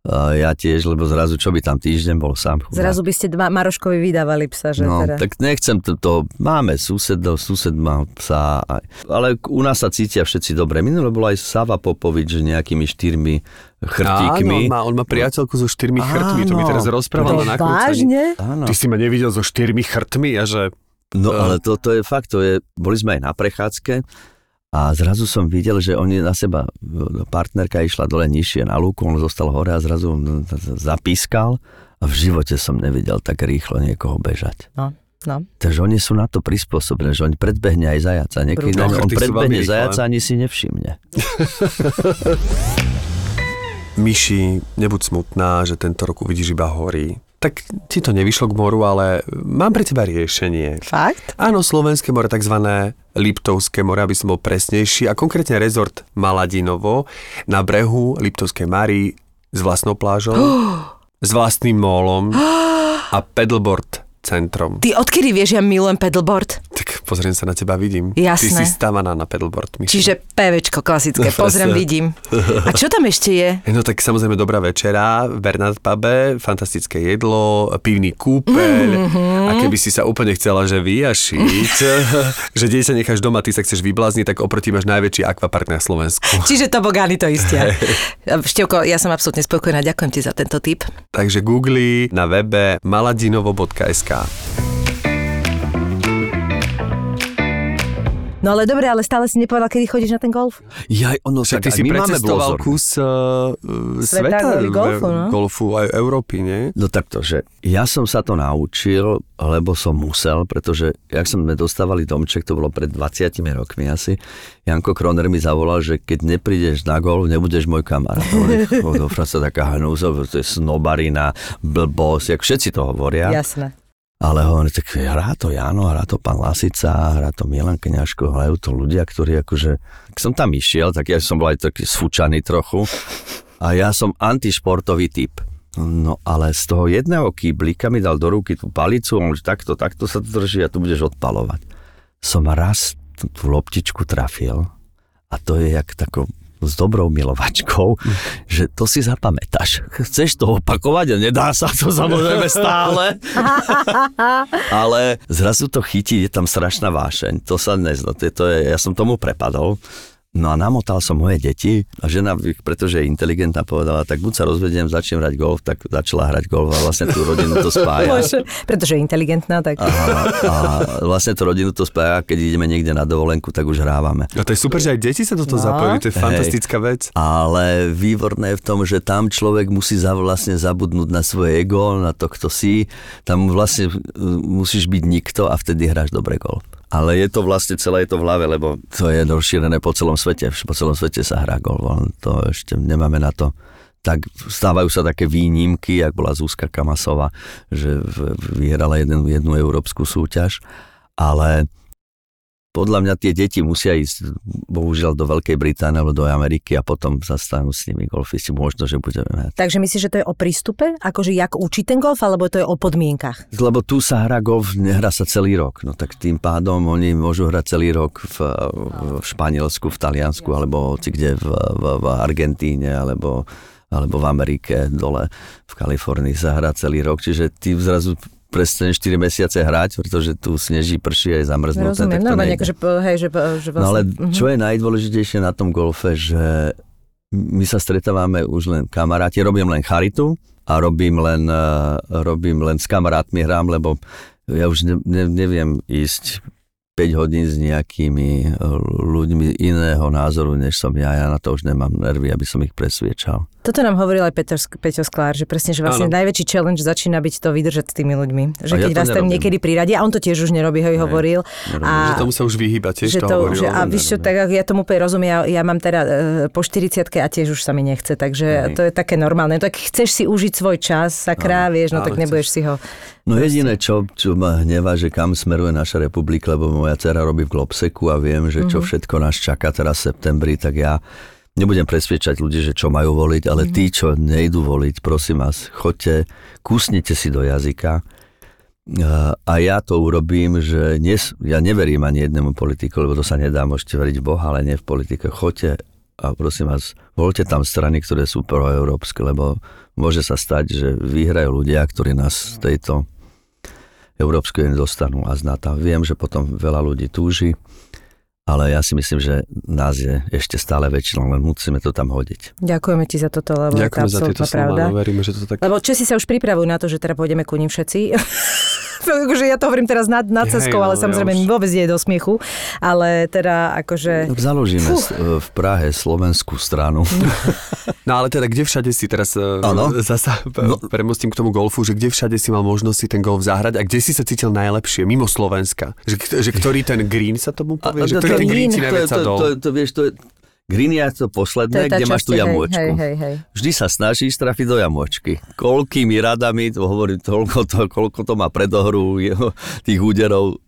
Ja tiež, lebo zrazu čo by tam týždeň bol sám. chudák. Zrazu by ste dva Maroškovi vydávali psa, že No, teda. tak nechcem to, to máme susedov, sused má psa, aj, ale u nás sa cítia všetci dobre. Minule bol aj Sava Popovič s nejakými štyrmi Áno, on chrtíkmi. má, on má priateľku so štyrmi Áno. chrtmi, to mi teraz rozprával To na vážne? Áno. Ty si ma nevidel so štyrmi chrtmi a že... No Eh. ale to, to je fakt, to je, boli sme aj na prechádzke a zrazu som videl, že oni na seba, partnerka išla dole nižšie na lúku, on zostal hore a zrazu zapískal a v živote som nevidel tak rýchlo niekoho bežať. No, no. Takže oni sú na to prispôsobené, že oni predbehne aj zajaca. Niekedy Brutálne. on predbehne zajaca ani si nevšimne. Myši, nebuď smutná, že tento rok uvidíš iba hory. Tak ti to nevyšlo k moru, ale mám pre teba riešenie. Fakt? Áno, Slovenské more, takzvané Liptovské more, aby som bol presnejší, a konkrétne rezort Maladinovo na brehu Liptovskej Mary s vlastnou plážou, s vlastným mólom a pedalboard centrom. Ty odkedy vieš, ja milujem pedalboard? Pozriem sa na teba, vidím. Jasné. Ty si stavaná na pedalboard, Myši. Čiže PVčko klasické, pozriem, vidím. A čo tam ešte je? No tak samozrejme dobrá večera Bernard Pube, fantastické jedlo, pivný kúpeľ Mhm. a keby si sa úplne chcela, že vyjašiť, že dieťa necháš doma, ty sa chceš vyblázniť, tak oproti máš najväčší akvapark na Slovensku. Čiže tobogány to istia. Števko, ja som absolútne spokojná, ďakujem ti za tento tip. Takže googli na webe maladinovo.sk No ale dobre, ale stále si nepovedal, kedy chodíš na ten golf? Ja, ono, Však ty si my máme kus uh, Sveta sveta, golfu, no. golfu aj Európy, nie? No takto, že ja som sa to naučil, lebo som musel, pretože jak sme dostávali domček, to bolo pred 20 rokmi asi, Janko Kroner mi zavolal, že keď neprídeš na golf, nebudeš môj kamarát. Sa taká hnúza, to je snobarina, blbosť, jak všetci to hovoria. Jasné. Ale hovorí, tak hrá to Jano, hrá to pán Lasica, hrá to Milan Kňažko, hrajú to ľudia, ktorí akože... Tak som tam išiel, tak ja som bol aj taký sfúčaný trochu. A ja som antišportový typ. No ale z toho jedného kýblika mi dal do ruky tú palicu, on že takto, takto sa to drží a tu budeš odpalovať. Som raz tú, tú loptičku trafil a to je jak takou s dobrou milovačkou, že to si zapamätáš. Chceš to opakovať a nedá sa to samozrejme stále. Ale zrazu to chytí, je tam strašná vášeň. To sa je, to je, ja som tomu prepadol. No a namotal som moje deti a žena, pretože je inteligentná, povedala, tak buď sa rozvediem, začnem hrať golf, tak začala hrať golf a vlastne tú rodinu to spája. Bože, pretože je inteligentná, tak... A, a vlastne tú rodinu to spája, keď ideme niekde na dovolenku, tak už hrávame. A to je super, že aj deti sa do toho No. zapojili, to je Hej. fantastická vec. Ale výborné je v tom, že tam človek musí za, vlastne zabudnúť na svoje ego, na to, kto si. Tam vlastne musíš byť nikto a vtedy hráš dobre golf. Ale je to vlastne celé je to v hlave, lebo to je rozšírené po celom svete. Po celom svete sa hrá golf, to ešte nemáme na to. Tak stávajú sa také výnimky, jak bola Zuzka Kamasová, že vyhrala jeden, jednu európsku súťaž, ale podľa mňa tie deti musia ísť bohužiaľ do Veľkej Británie alebo do Ameriky a potom sa stanú s nimi golfisti. Možno, že budeme hrať. Takže myslíš, že to je o prístupe? Akože jak učiť ten golf, alebo to je o podmienkach? Lebo tu sa hrá golf, nehrá sa celý rok. No tak tým pádom oni môžu hrať celý rok v, v Španielsku, v Taliansku alebo hoci kde v, v, v Argentíne alebo, alebo v Amerike dole v Kalifornii sa hrá celý rok. Čiže ty zrazu prestaneš 4 mesiace hrať, pretože tu sneží, prší aj zamrznuté. Rozumiem, tak normálne, nejde. akože, hej, že, že vlastne... No ale mhm. čo je najdôležitejšie na tom golfe, že my sa stretávame už len kamaráti, robím len charitu a robím len, uh, robím len s kamarátmi hrám, lebo ja už ne, ne, neviem ísť 5 hodín s nejakými e, ľuďmi iného názoru, než som ja. Ja na to už nemám nervy, aby som ich presviečal. Toto nám hovoril aj Peter, Peťo Sklár, že presne, že vlastne Áno. najväčší challenge začína byť to vydržať s tými ľuďmi. Že A ja keď to vás tam niekedy priradia, a on to tiež už nerobí, ho hovoril. A Že tomu sa už vyhýba, tiež že to, hovoril. že, a víš čo, tak ja tomu úplne rozumiem, ja, ja mám teda e, po 40 a tiež už sa mi nechce, takže to je také normálne. Tak chceš si užiť svoj čas, sakra, vieš, no tak nebudeš si ho... No jediné, čo, čo ma hnevá, že kam smeruje naša republika, lebo moja dcera robí v Globseku a viem, že čo všetko nás čaká teraz v septembri, tak ja nebudem presviečať ľudí, že čo majú voliť, ale tí, čo nejdú voliť, prosím vás, choďte, kúsnite si do jazyka. A- ja to urobím, že nes, ja neverím ani jednému politiku, lebo to sa nedá, môžete veriť v Boha, ale nie v politike. Choďte a prosím vás, voľte tam strany, ktoré sú proeurópske, lebo môže sa stať, že vyhrajú ľudia, ktorí nás z tejto Európskej únie dostanú a z NATO. Viem, že potom veľa ľudí túži, ale ja si myslím, že nás je ešte stále väčšina, len musíme to tam hodiť. Ďakujeme ti za toto, lebo Ďakujeme je to za tieto absolútna pravda. slova, no veríme, že to tak... Lebo Česi sa už pripravujú na to, že teda pôjdeme ku ním všetci. akože ja to hovorím teraz nad, nad ceskou, ale ja samozrejme už- mi vôbec nie je do smiechu. Ale teda akože... Založíme s- v Prahe slovenskú stranu. No ale teda, kde všade si teraz Áno. uh, zasa No. premostím k tomu golfu, že kde všade si mal možnosť si ten golf zahrať a kde si sa cítil najlepšie, mimo Slovenska? Že, že ktorý ten green sa tomu povie? že to- ktorý to- ten green green, ti najviac to, to, to, to, vieš, to je, Je to posledné, kde máš tú hej, jamôčku. Hej, hej, hej. Vždy sa snažíš trafiť do jamôčky. Koľkými radami, to hovorím, toľko to, koľko to má predohru jeho, tých úderov.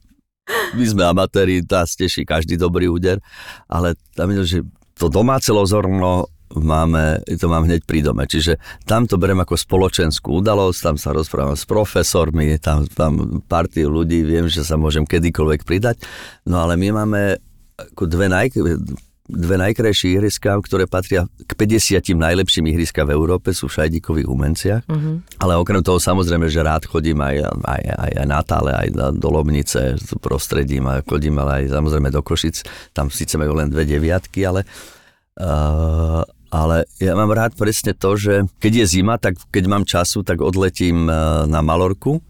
My sme amatéri, nás teší každý dobrý úder, ale tam je, že to domáce lozorno máme, to mám hneď pri dome, čiže tam to berem ako spoločenskú udalosť, tam sa rozprávam s profesormi, tam, tam partiu ľudí, viem, že sa môžem kedykoľvek pridať, no ale my máme ako dve naj, dve najkrajšie ihriská, ktoré patria k 50 najlepším ihriska v Európe, sú v Šajdíkových umenciach. Mm-hmm. Ale okrem toho samozrejme, že rád chodím aj, aj, aj, aj na Tále, aj na, do Lomnice, prostredím a chodím ale aj samozrejme do Košic. Tam síce majú len dve deviatky, ale uh, ale ja mám rád presne to, že keď je zima, tak keď mám času, tak odletím uh, na Malorku,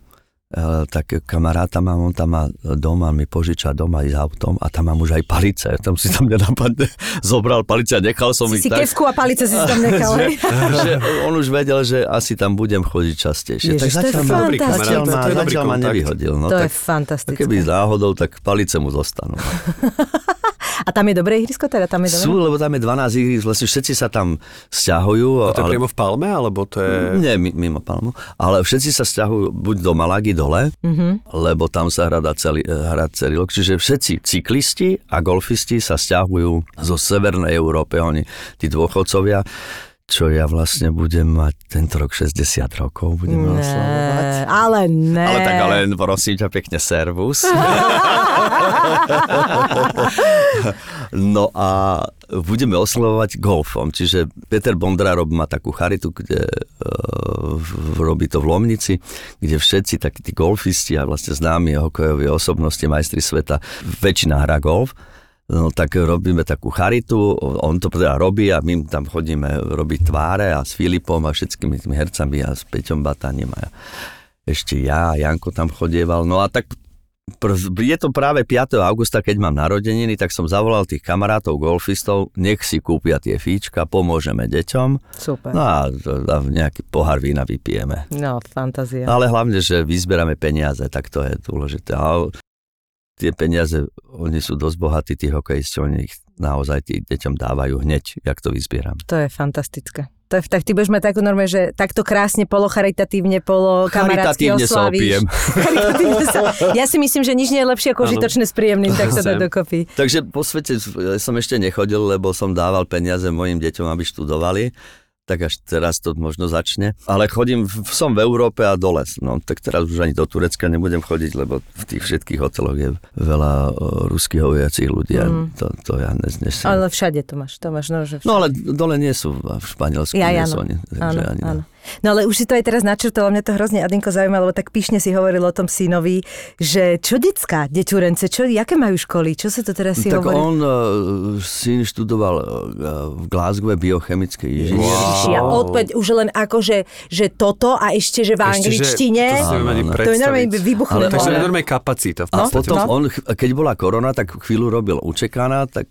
tak kamaráta mám, on tam má doma, mi požiča doma ísť autom a tam mám už aj palice. Tam si tam nenapadne, zobral palice a nechal som Si ich si tak, kevku a palice si si tam nechal. hej? že on už vedel, že asi tam budem chodiť častejšie. Ježiš, to je fantastické. zatiaľ, ma, To je dobrý zatiaľ ma nevyhodil. No, to je tak, fantastické. keby náhodou, tak palice mu zostanú. A tam je dobré ihrisko teda? Tam je dobré? Sú, lebo tam je 12 ihrisk, vlastne všetci sa tam stiahujú. A to je ale- priamo v Palme, alebo to je... Nie, mi- mimo Palmu. Ale všetci sa stiahujú buď do Malagy dole, mm-hmm. lebo tam sa hrá celý, hrá celý rok. Čiže všetci cyklisti a golfisti sa stiahujú zo Severnej Európy, oni, tí dôchodcovia, čo ja vlastne budem mať tento rok 60 rokov, budeme oslavovať. Ne, ale ne. Ale tak ale prosím ťa pekne, servus. no a budeme oslavovať golfom. Čiže Peter Bondrárov má takú charitu, kde uh, robí to v Lomnici, kde všetci takí tí golfisti a vlastne známi hokejoví osobnosti, majstri sveta, väčšina hrá golf. No tak robíme takú charitu, on to teda robí a my tam chodíme robiť tváre a s Filipom a všetkými tými hercami a s Peťom Bataním a ešte ja a Janko tam chodieval. No a tak je to práve 5. augusta, keď mám narodeniny, tak som zavolal tých kamarátov golfistov, nech si kúpia tie fíčka, pomôžeme deťom. Super. No a, a nejaký pohár vína vypijeme. No, fantázia. Ale hlavne, že vyzberáme peniaze, tak to je dôležité. A tie peniaze, oni sú dosť bohatí, tí hokejisti, oni ich naozaj tým deťom dávajú hneď, jak to vyzbieram. To je fantastické. To je, tak ty budeš mať takú norme, že takto krásne polo kamarátsky Charitatívne sa oslavíš. opijem. Charitatívne sa. Ja si myslím, že nič nie je lepšie ako užitočné s príjemným, tak sa Sem. dokopy. Takže po svete som ešte nechodil, lebo som dával peniaze mojim deťom, aby študovali. Tak až teraz to možno začne. Ale chodím, som v Európe a dole. No tak teraz už ani do Turecka nebudem chodiť, lebo v tých všetkých hoteloch je veľa o, ruských hovoriacich ľudí a Mm. to, to ja neznesiem. Ale všade to máš, to máš, no, že všade. No ale dole nie sú, v Španielsku Ja, nie áno. sú oni. Takže Áno, ani, áno. No ale už si to aj teraz načrtolo, mňa to hrozne Adinko zaujíma, lebo tak píšne si hovoril o tom synovi, že čo decka, deťurence, čo, jaké majú školy, čo sa to teraz si tak hovorí? on, uh, syn študoval uh, v Glasgow biochemické inžinierstvo. Ja opäť už len ako, že, že toto a ešte, že v angličtine. to ani To je normálne vybuchné. Ale takže hore. je normálne kapacita. V A potom on, ch- keď bola korona, tak chvíľu robil učekana, tak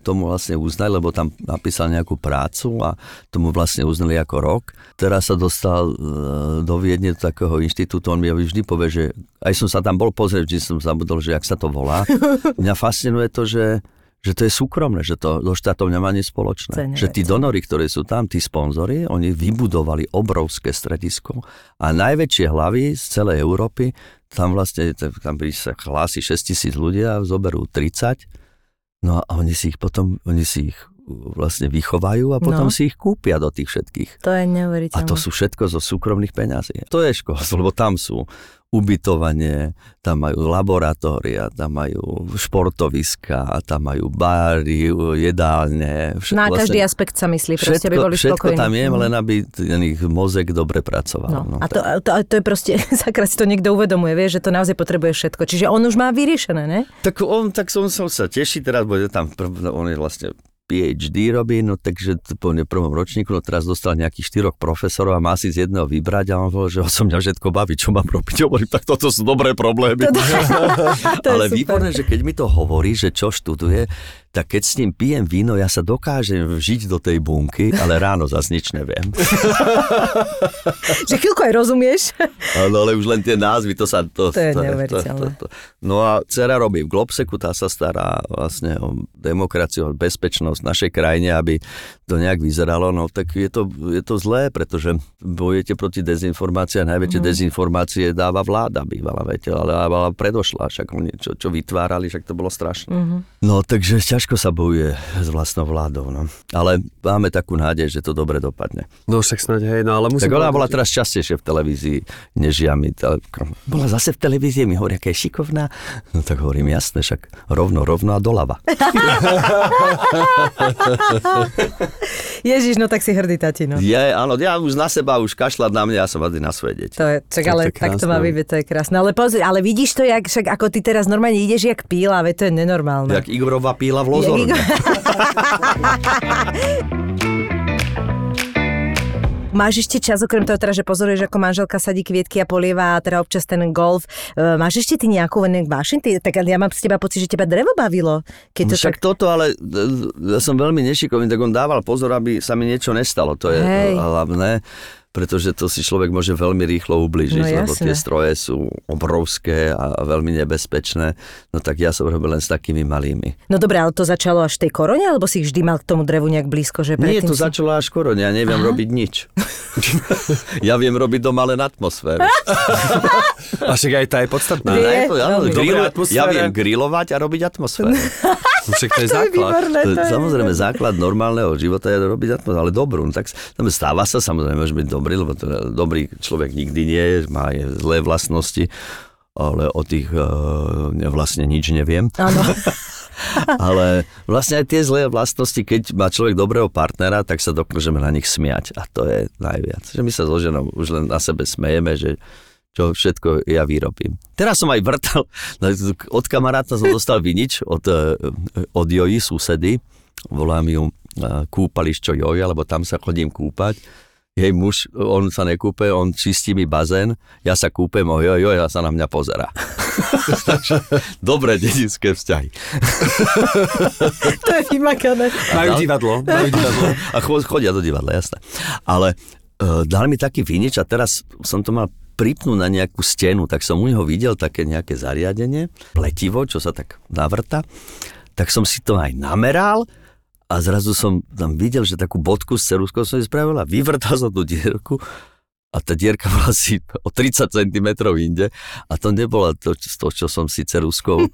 tomu vlastne uznali, lebo tam napísal nejakú prácu a tomu vlastne uznali ako rok. Teraz sa dostal e, do Viedne do takého inštitútu, on mi vždy povie, že aj som sa tam bol pozrieť, vždy som zabudol, že jak sa to volá. Mňa fascinuje to, že že to je súkromné, že to so štátom nemá nič spoločné. je Že tí donory, ktorí sú tam, tí sponzory, oni vybudovali obrovské stredisko a najväčšie hlavy z celej Európy, tam vlastne, tam by sa hlási 6 tisíc ľudia, zoberú 30, no a oni si ich potom, oni si ich vlastne vychovajú a potom No. si ich kúpia do tých všetkých. To je neuveriteľné. A to sú všetko zo súkromných peňazí. To je školstvo, lebo tam sú ubytovanie, tam majú laboratória, tam majú športoviska, tam majú báry, jedálne. Všetko, Na každý aspekt sa myslí, proste všetko, by boli všetko spokojní. tam je, Mhm. len aby ten ich mozek dobre pracoval. No, No, a, to, to, to je proste, sakra si to niekto uvedomuje, vie, že to naozaj potrebuje všetko. Čiže on už má vyriešené, ne? Tak on, tak som, som sa teší, teraz bude tam, prv, no, on je vlastne PhD robí, no takže po prvom ročníku, no teraz dostal nejakých štyroch profesorov a má si z jedného vybrať a on hovoril, že som mňa všetko baví, čo mám robiť. Hovorím, tak toto sú dobré problémy. To Ale super. výborné, že keď mi to hovorí, že čo študuje, tak keď s ním pijem víno, ja sa dokážem vžiť do tej bunky, ale ráno zase nič neviem. Že chvíľku aj rozumieš. Ale, ale už len tie názvy, to sa... To, To je neuveriteľné. No a dcera robí v Globseku, tá sa stará vlastne o demokraciu, o bezpečnosť našej krajine, aby to nejak vyzeralo, no tak je to, je to zlé, pretože bojujete proti dezinformácii a najväčšie mm. dezinformácie dáva vláda bývalá, viete, ale ale predošla, však oni čo, čo vytvárali, však to bolo strašné. Mhm. No takže ťažko sa bojuje s vlastnou vládou, no. Ale máme takú nádej, že to dobre dopadne. No však snáď, hej, no ale musím Tak ona bola teraz častejšie v televízii, než ja mi. Tele... Bola zase v televízii, mi hovorí, aká je šikovná. No tak hovorím, jasné, však rovno, rovno a doľava. Ježiš, no tak si hrdý tatino. Je, áno, ja už na seba, už kašľať na mňa, ja som hrdý na svoje deti. To je, čak, Tak ale to je tak to má byť, to je krásne. Ale pozri, ale vidíš to, jak, však ako ty teraz normálne ideš jak píla, veď to je nenormálne. Jak Igorová píla v Igor- Máš ešte čas, okrem toho teda, že pozoruješ, ako manželka sadí kvietky a polieva a teda občas ten golf. E, Máš ešte ty nejakú ven- vášeň? Tak ja mám z teba pocit, že teba drevo bavilo. Keď to Však tak... toto, ale e, ja som veľmi nešikovný, tak on dával pozor, aby sa mi niečo nestalo. To je Hej. hlavné, pretože to si človek môže veľmi rýchlo ubližiť, No lebo tie stroje sú obrovské a veľmi nebezpečné. No tak ja som robil len s takými malými. No dobre, ale to začalo až v tej korone, alebo si vždy mal k tomu drevu nejak blízko? Že Nie, to si... začalo až skoro, ja neviem robiť nič. ja viem robiť doma len atmosféru. A však aj tá je podstatná. Vie? Ne, to, áno, grill, Dobrá ja viem grilovať a robiť atmosféru. No Však to je To je základ. výborné, To to je je samozrejme výborné. základ normálneho života je robiť atmosféru, ale dobrú. No, tak tam stáva sa, samozrejme, môže byť dobrý, lebo to, dobrý človek nikdy nie je, má je zlé vlastnosti, ale o tých uh, vlastne nič neviem. Áno. Ale vlastne aj tie zlé vlastnosti, keď má človek dobrého partnera, tak sa dokážeme na nich smiať. A to je najviac. Že my sa so ženou už len na sebe smejeme, že čo všetko ja vyrobím. Teraz som aj vrtal, no, od kamaráta som dostal vinič, od, eh, od Joji, susedy, volám ju eh, kúpališčo Joja, lebo tam sa chodím kúpať. Jej muž, on sa nekúpe, on čistí mi bazén, ja sa kúpem, oj, oj, oj, a sa na mňa pozera. Dobré dedinské vzťahy. to je vymakané. Majú divadlo. Majú divadlo. A cho- chodia do divadla, jasné. Ale uh, dal mi taký vinič a teraz som to mal pripnúť na nejakú stenu, tak som u neho videl také nejaké zariadenie, pletivo, čo sa tak navrta, tak som si to aj nameral a zrazu som tam videl, že takú bodku s ceruskou som si spravil a vyvrtal som tú dierku a tá dierka bola asi o 30 cm inde a to nebolo to, to čo som si ceruskou e,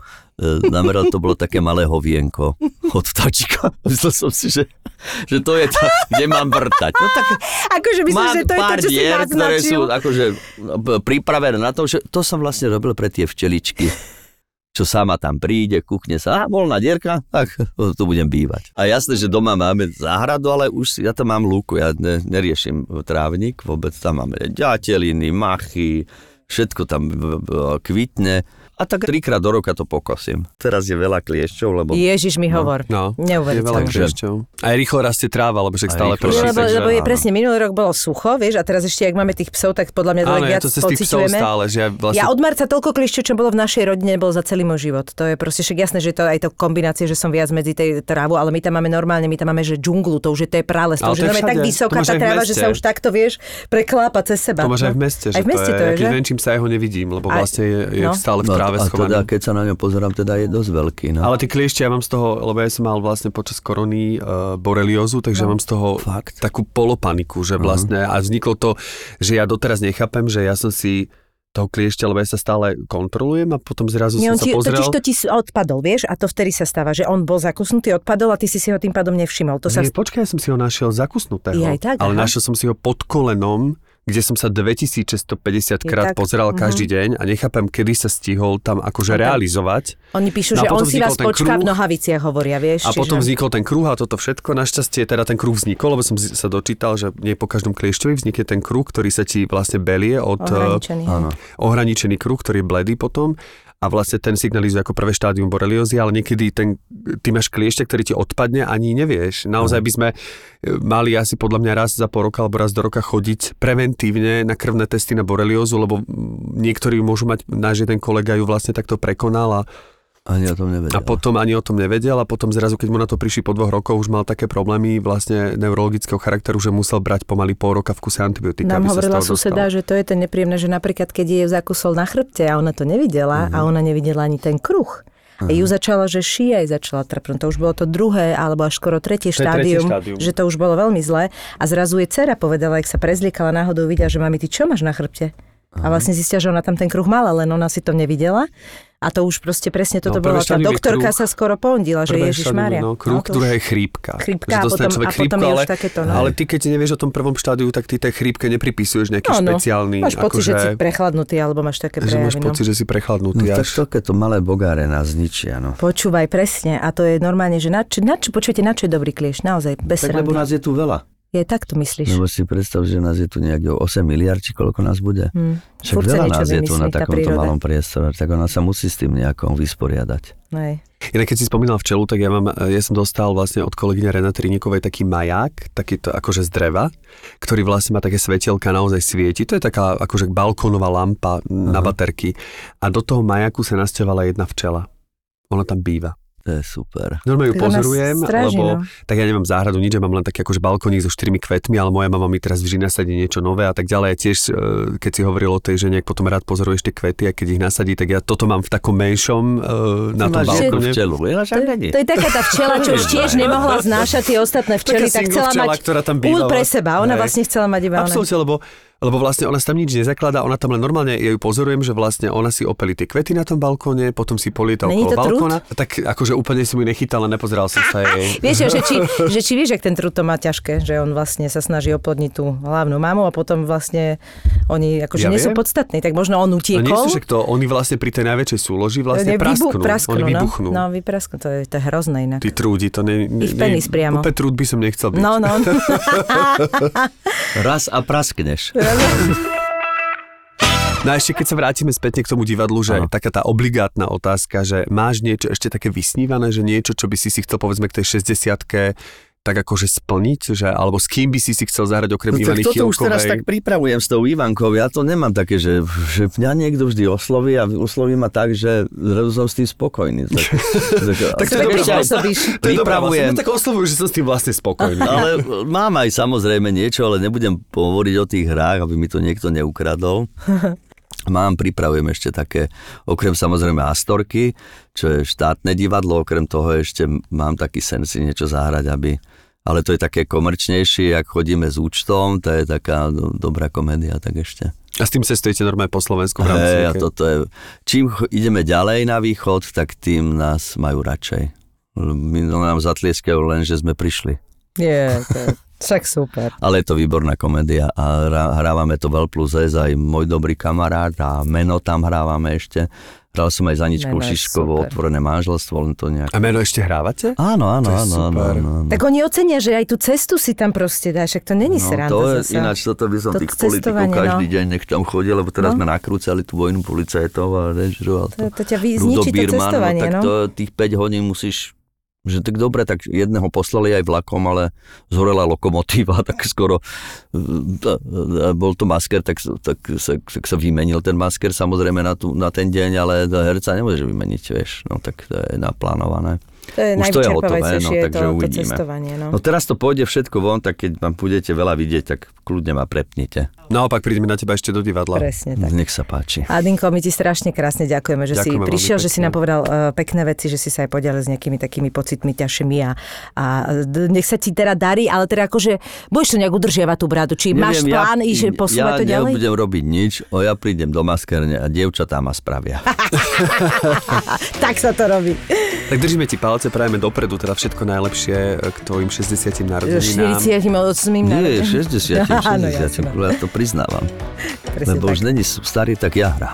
nameral, to bolo také malé hovienko od vtáčika. Myslel som si, že, že to je tá, kde mám vrtať. No tak Akože myslím, že to je to, čo si dier, ktoré sú akože no, pripravené na to, že to som vlastne robil pre tie včeličky. Čo sama tam príde, kuchne sa, a voľná dierka, tak tu budem bývať. A jasné, že doma máme záhradu, ale už ja tam mám lúku, ja ne, neriešim trávnik, vôbec tam máme ďateliny, machy, všetko tam kvitne. A tak trikrát do roka to pokosím. Teraz je veľa kliešťov, lebo... Ježiš mi hovor. No, je veľa Neuveriteľné. kliešťov. Aj rýchlo rastie tráva, lebo však stále prší. lebo, takže- lebo je áno. presne, minulý rok bolo sucho, vieš, a teraz ešte, ak máme tých psov, tak podľa mňa to Áno, tak je viac to cez tých psov pociťujeme. stále, že ja vlastne... Ja od marca toľko klišťov, čo bolo v našej rodine, bol za celý môj život. To je proste však jasné, že to aj to kombinácie, že som viac medzi tej trávu, ale my tam máme normálne, my tam máme, že džunglu, to už je to je prales, to už to je tak vysoká tá tráva, že sa už takto vieš preklápa cez seba. To máš aj v No. meste, že Aj v meste to je, keď venčím sa, ja ho nevidím, lebo vlastne je, je no. stále v Tráve a teda, keď sa na ňo pozerám, teda je dosť veľký. No. Ale tie kliešte ja mám z toho, lebo ja som mal vlastne počas korony uh, boreliózu, takže No. mám z toho Fakt? takú polopaniku, že vlastne a vzniklo to, že ja doteraz nechápem, že ja som si toho kliešťa, lebo ja sa stále kontrolujem a potom zrazu Nie, som ti, sa pozrel. totiž to ti odpadol, vieš, a to vtedy sa stáva, že on bol zakusnutý, odpadol a ty si si ho tým pádom nevšimol. To sa... Nie, počkaj, ja som si ho našiel zakusnutého. Aj tak, ale aha. našiel som si ho pod kolenom, kde som sa 2650 Je krát tak, pozeral mhm. každý deň a nechápem, kedy sa stihol tam akože tak. realizovať. Oni píšu, No že on potom si vás počká v kruh. nohaviciach, hovoria, vieš. A potom čiže... vznikol ten kruh a toto všetko. Našťastie teda ten kruh vznikol, lebo som sa dočítal, že nie po každom kliešťovi vznikne ten kruh, ktorý sa ti vlastne belie od Ohraničený. Áno. ohraničený kruh, ktorý je bledý potom a vlastne ten signalizuje ako prvé štádium boreliózy, ale niekedy ten, ty máš kliešťa, ktorý ti odpadne, ani nevieš. Naozaj by sme e, mali asi podľa mňa raz za pol roka alebo raz do roka chodiť preventívne na krvné testy na boreliózu, lebo niektorí môžu mať, náš jeden kolega ju vlastne takto prekonal a, Ani o tom nevedel. a potom ani o tom nevedel a potom zrazu, keď mu na to prišli po dvoch rokoch, už mal také problémy vlastne neurologického charakteru, že musel brať pomaly pol roka v kuse antibiotika. Nám hovorila suseda, dostal. že to je ten nepríjemné, že napríklad keď jej zakusol na chrbte a ona to nevidela Mhm. a ona nevidela ani ten kruh. A ju začala, že šíja jej začala trpnúť. To už bolo to druhé, alebo až skoro tretie je tretie štádium, štádium. že to už bolo veľmi zlé. A zrazu jej dcera povedala, ak sa prezliekala náhodou, videla, že mami, ty čo máš na chrbte? A vlastne zistila, že ona tam ten kruh mala, len ona si to nevidela. A to už proste presne toto No, bolo. Tá doktorka kruh. sa skoro pondila, že Ježiš Maria. No, kruh, to už- druhé je chrípka. Chrípka Že potom- človek a potom chrípku, je už takéto, no. ale ty, keď nevieš o tom prvom štádiu, tak ty tej chrípke nepripisuješ nejaký No, no. špeciálny... Máš pocit, že si akože, prechladnutý, alebo máš také že máš prejavy. no. pocit, že si prechladnutý. No, tak až. takéto malé bogáre nás zničia. No. Počúvaj, presne. A to je normálne, že na čo, na čo počujete, na čo je dobrý klieš? Naozaj, bez Tak lebo srandy. nás je tu veľa. Je tak to myslíš? Lebo si predstav, že nás je tu nejak 8 miliard, či koľko nás bude. Hm. Však Furt veľa nás je tu na takomto malom priestore, tak ona sa musí s tým nejakom vysporiadať. Hej. Inak keď si spomínal včelu, tak ja, mám, ja som dostal vlastne od kolegyne Renaty Rinikovej taký maják, taký to akože z dreva, ktorý vlastne má také svetielka, naozaj svieti. To je taká akože balkónová lampa na baterky. A do toho majaku sa nasťahovala jedna včela. Ona tam býva. To je super. Normálne ju pozorujem, stráži, lebo no. tak ja nemám záhradu, nič, ja mám len taký akože balkónik so štyrmi kvetmi, ale moja mama mi teraz vždy nasadí niečo nové a tak ďalej. A tiež, e, keď si hovoril o tej žene, ak potom rád pozoruješ tie kvety a keď ich nasadí, tak ja toto mám v takom menšom e, na tom balkóne. včelu, ja vedí. To je taká tá včela, čo už tiež nemohla znášať tie ostatné včely, Taká tak chcela včela, mať ktorá tam bývala. pre seba. Ona vlastne chcela mať iba ona. Absolútne, lebo, lebo vlastne ona tam nič nezakladá, ona tam len normálne, ja ju pozorujem, že vlastne ona si opeli tie kvety na tom balkóne, potom si polieta okolo to trud? balkóna. Tak akože úplne som ju nechytal, ale nepozeral som sa jej. Vieš, že či, že či vieš, ak ten trud to má ťažké, že on vlastne sa snaží oplodniť tú hlavnú mamu a potom vlastne oni akože Ja nie sú podstatní, tak možno on No nie utiekol. sú to, oni vlastne pri tej najväčšej súloži vlastne Ne, prasknú. vybu- prasknú, oni no. vybuchnú. No, vyprasknú, to je, to je hrozné inak. Tí trúdi, to ne, ne, Ich penis priamo. Úplne trúd by som nechcel byť. No, no. Raz a praskneš. No a ešte keď sa vrátime spätne k tomu divadlu, že Áno. taká tá obligátna otázka, že máš niečo ešte také vysnívané, že niečo, čo by si si chcel povedzme k tej 60 tak akože splniť, že, alebo s kým by si si chcel zahrať okrem No, Ivany toto už teraz Chilkovej? tak pripravujem s tou Ivankou. Ja to nemám také, že, že mňa niekto vždy osloví a osloví ma tak, že zrazu som s tým spokojný. Tak, tak, Tak to je dobrá. To je dobrá vlastne. Tak oslovujú, že som s tým vlastne spokojný. Ale mám aj samozrejme niečo, ale nebudem hovoriť o tých hrách, aby mi to niekto neukradol. Mám, pripravujem ešte také, okrem samozrejme Astorky, čo je štátne divadlo, okrem toho ešte mám taký sen si niečo zahrať, aby ale to je také komerčnejšie, ak chodíme s účtom, to je taká do, dobrá komédia, tak ešte. A s tým cestujete normálne po Slovensku v rámci a toto je, čím ideme ďalej na východ, tak tým nás majú radšej. My no, nám zatlieskajú len, že sme prišli. Nie, to je Však super. Ale je to výborná komédia a hrá- hrávame to veľ plus S, aj môj dobrý kamarát a meno tam hrávame ešte. Hral som aj za Aničkou Meno je Šiškovou, otvorené manželstvo, len to nejak... A meno ešte hrávate? Áno, áno, To áno, áno, áno, áno. Tak oni ocenia, že aj tú cestu si tam proste dáš, však to není No, sranda to je, zasa. ináč toto by som To tých politikov cestovanie, každý no. deň nech tam chodil, lebo teraz No. sme nakrúcali tú vojnu policajtov a režiroval To, to ťa vy, zničí to cestovanie, tak no. to tých 5 hodín musíš že tak dobre, tak jedného poslali aj vlakom, ale zhorela lokomotíva, tak skoro e, e, bol to masker, tak, tak, sa, tak sa vymenil ten masker samozrejme na, tú, na ten deň, ale herca nemôžeš vymeniť, vieš, no tak to je naplánované. To je Už to je hotové, no, takže to, to uvidíme. cestovanie. No. No teraz to pôjde všetko von, tak keď vám budete veľa vidieť, tak kľudne ma prepnite. Naopak prídeme na teba ešte do divadla. Presne tak. Nech sa páči. Adinko, my ti strašne krásne ďakujeme, že Ďakujeme si prišiel, že si nám povedal uh, pekné veci, že si sa aj podielil s nejakými takými pocitmi ťažšími a, a d- nech sa ti teda darí, ale teda akože budeš to nejak udržiavať tú bradu, či máš Neviem, plán ja, že posúvať ja to ďalej? nebudem robiť nič, o ja prídem do maskerne a dievčatá ma spravia. tak sa to robí. Tak držíme ti palce, prajeme dopredu teda všetko najlepšie k tvojim 60 narodeninám. 48 Nie, 60, 60, Áno, jasné. ja to priznávam. Presne Lebo tak. už není starý, tak ja hrám.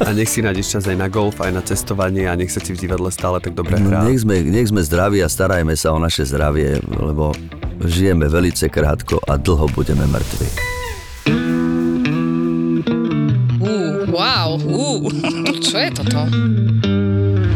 A nech si nájdeš čas aj na golf, aj na cestovanie a nech sa ti v divadle stále tak dobre No, hrá. nech, sme, nech sme zdraví a starajme sa o naše zdravie, lebo žijeme velice krátko a dlho budeme mŕtvi. Uh, wow, uh, čo je toto?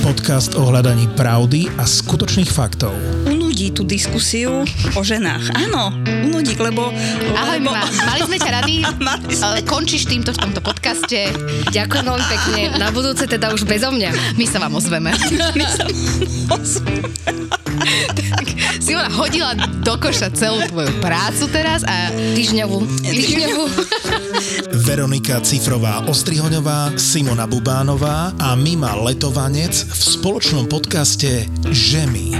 Podcast o hľadaní pravdy a skutočných faktov. Unudí tú diskusiu o ženách. Áno, unudí, lebo... Ahoj, lebo... ma, mali sme ťa rady. Mali sme. Končíš týmto v tomto podcaste. Ďakujem veľmi pekne. Na budúce teda už bezo mňa. My sa vám ozveme. My sa Simona hodila do koša celú tvoju prácu teraz a týždňovú. Týždňovú. Veronika Cifrová Ostrihoňová, Simona Bubánová a Mima Letovanec v spoločnom podcaste Žemy.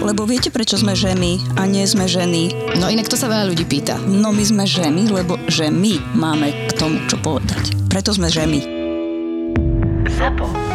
Lebo viete, prečo sme ženy a nie sme ženy? No inak to sa veľa ľudí pýta. No my sme ženy, lebo že my máme k tomu čo povedať chutnať. Preto sme žemi. ZAPO.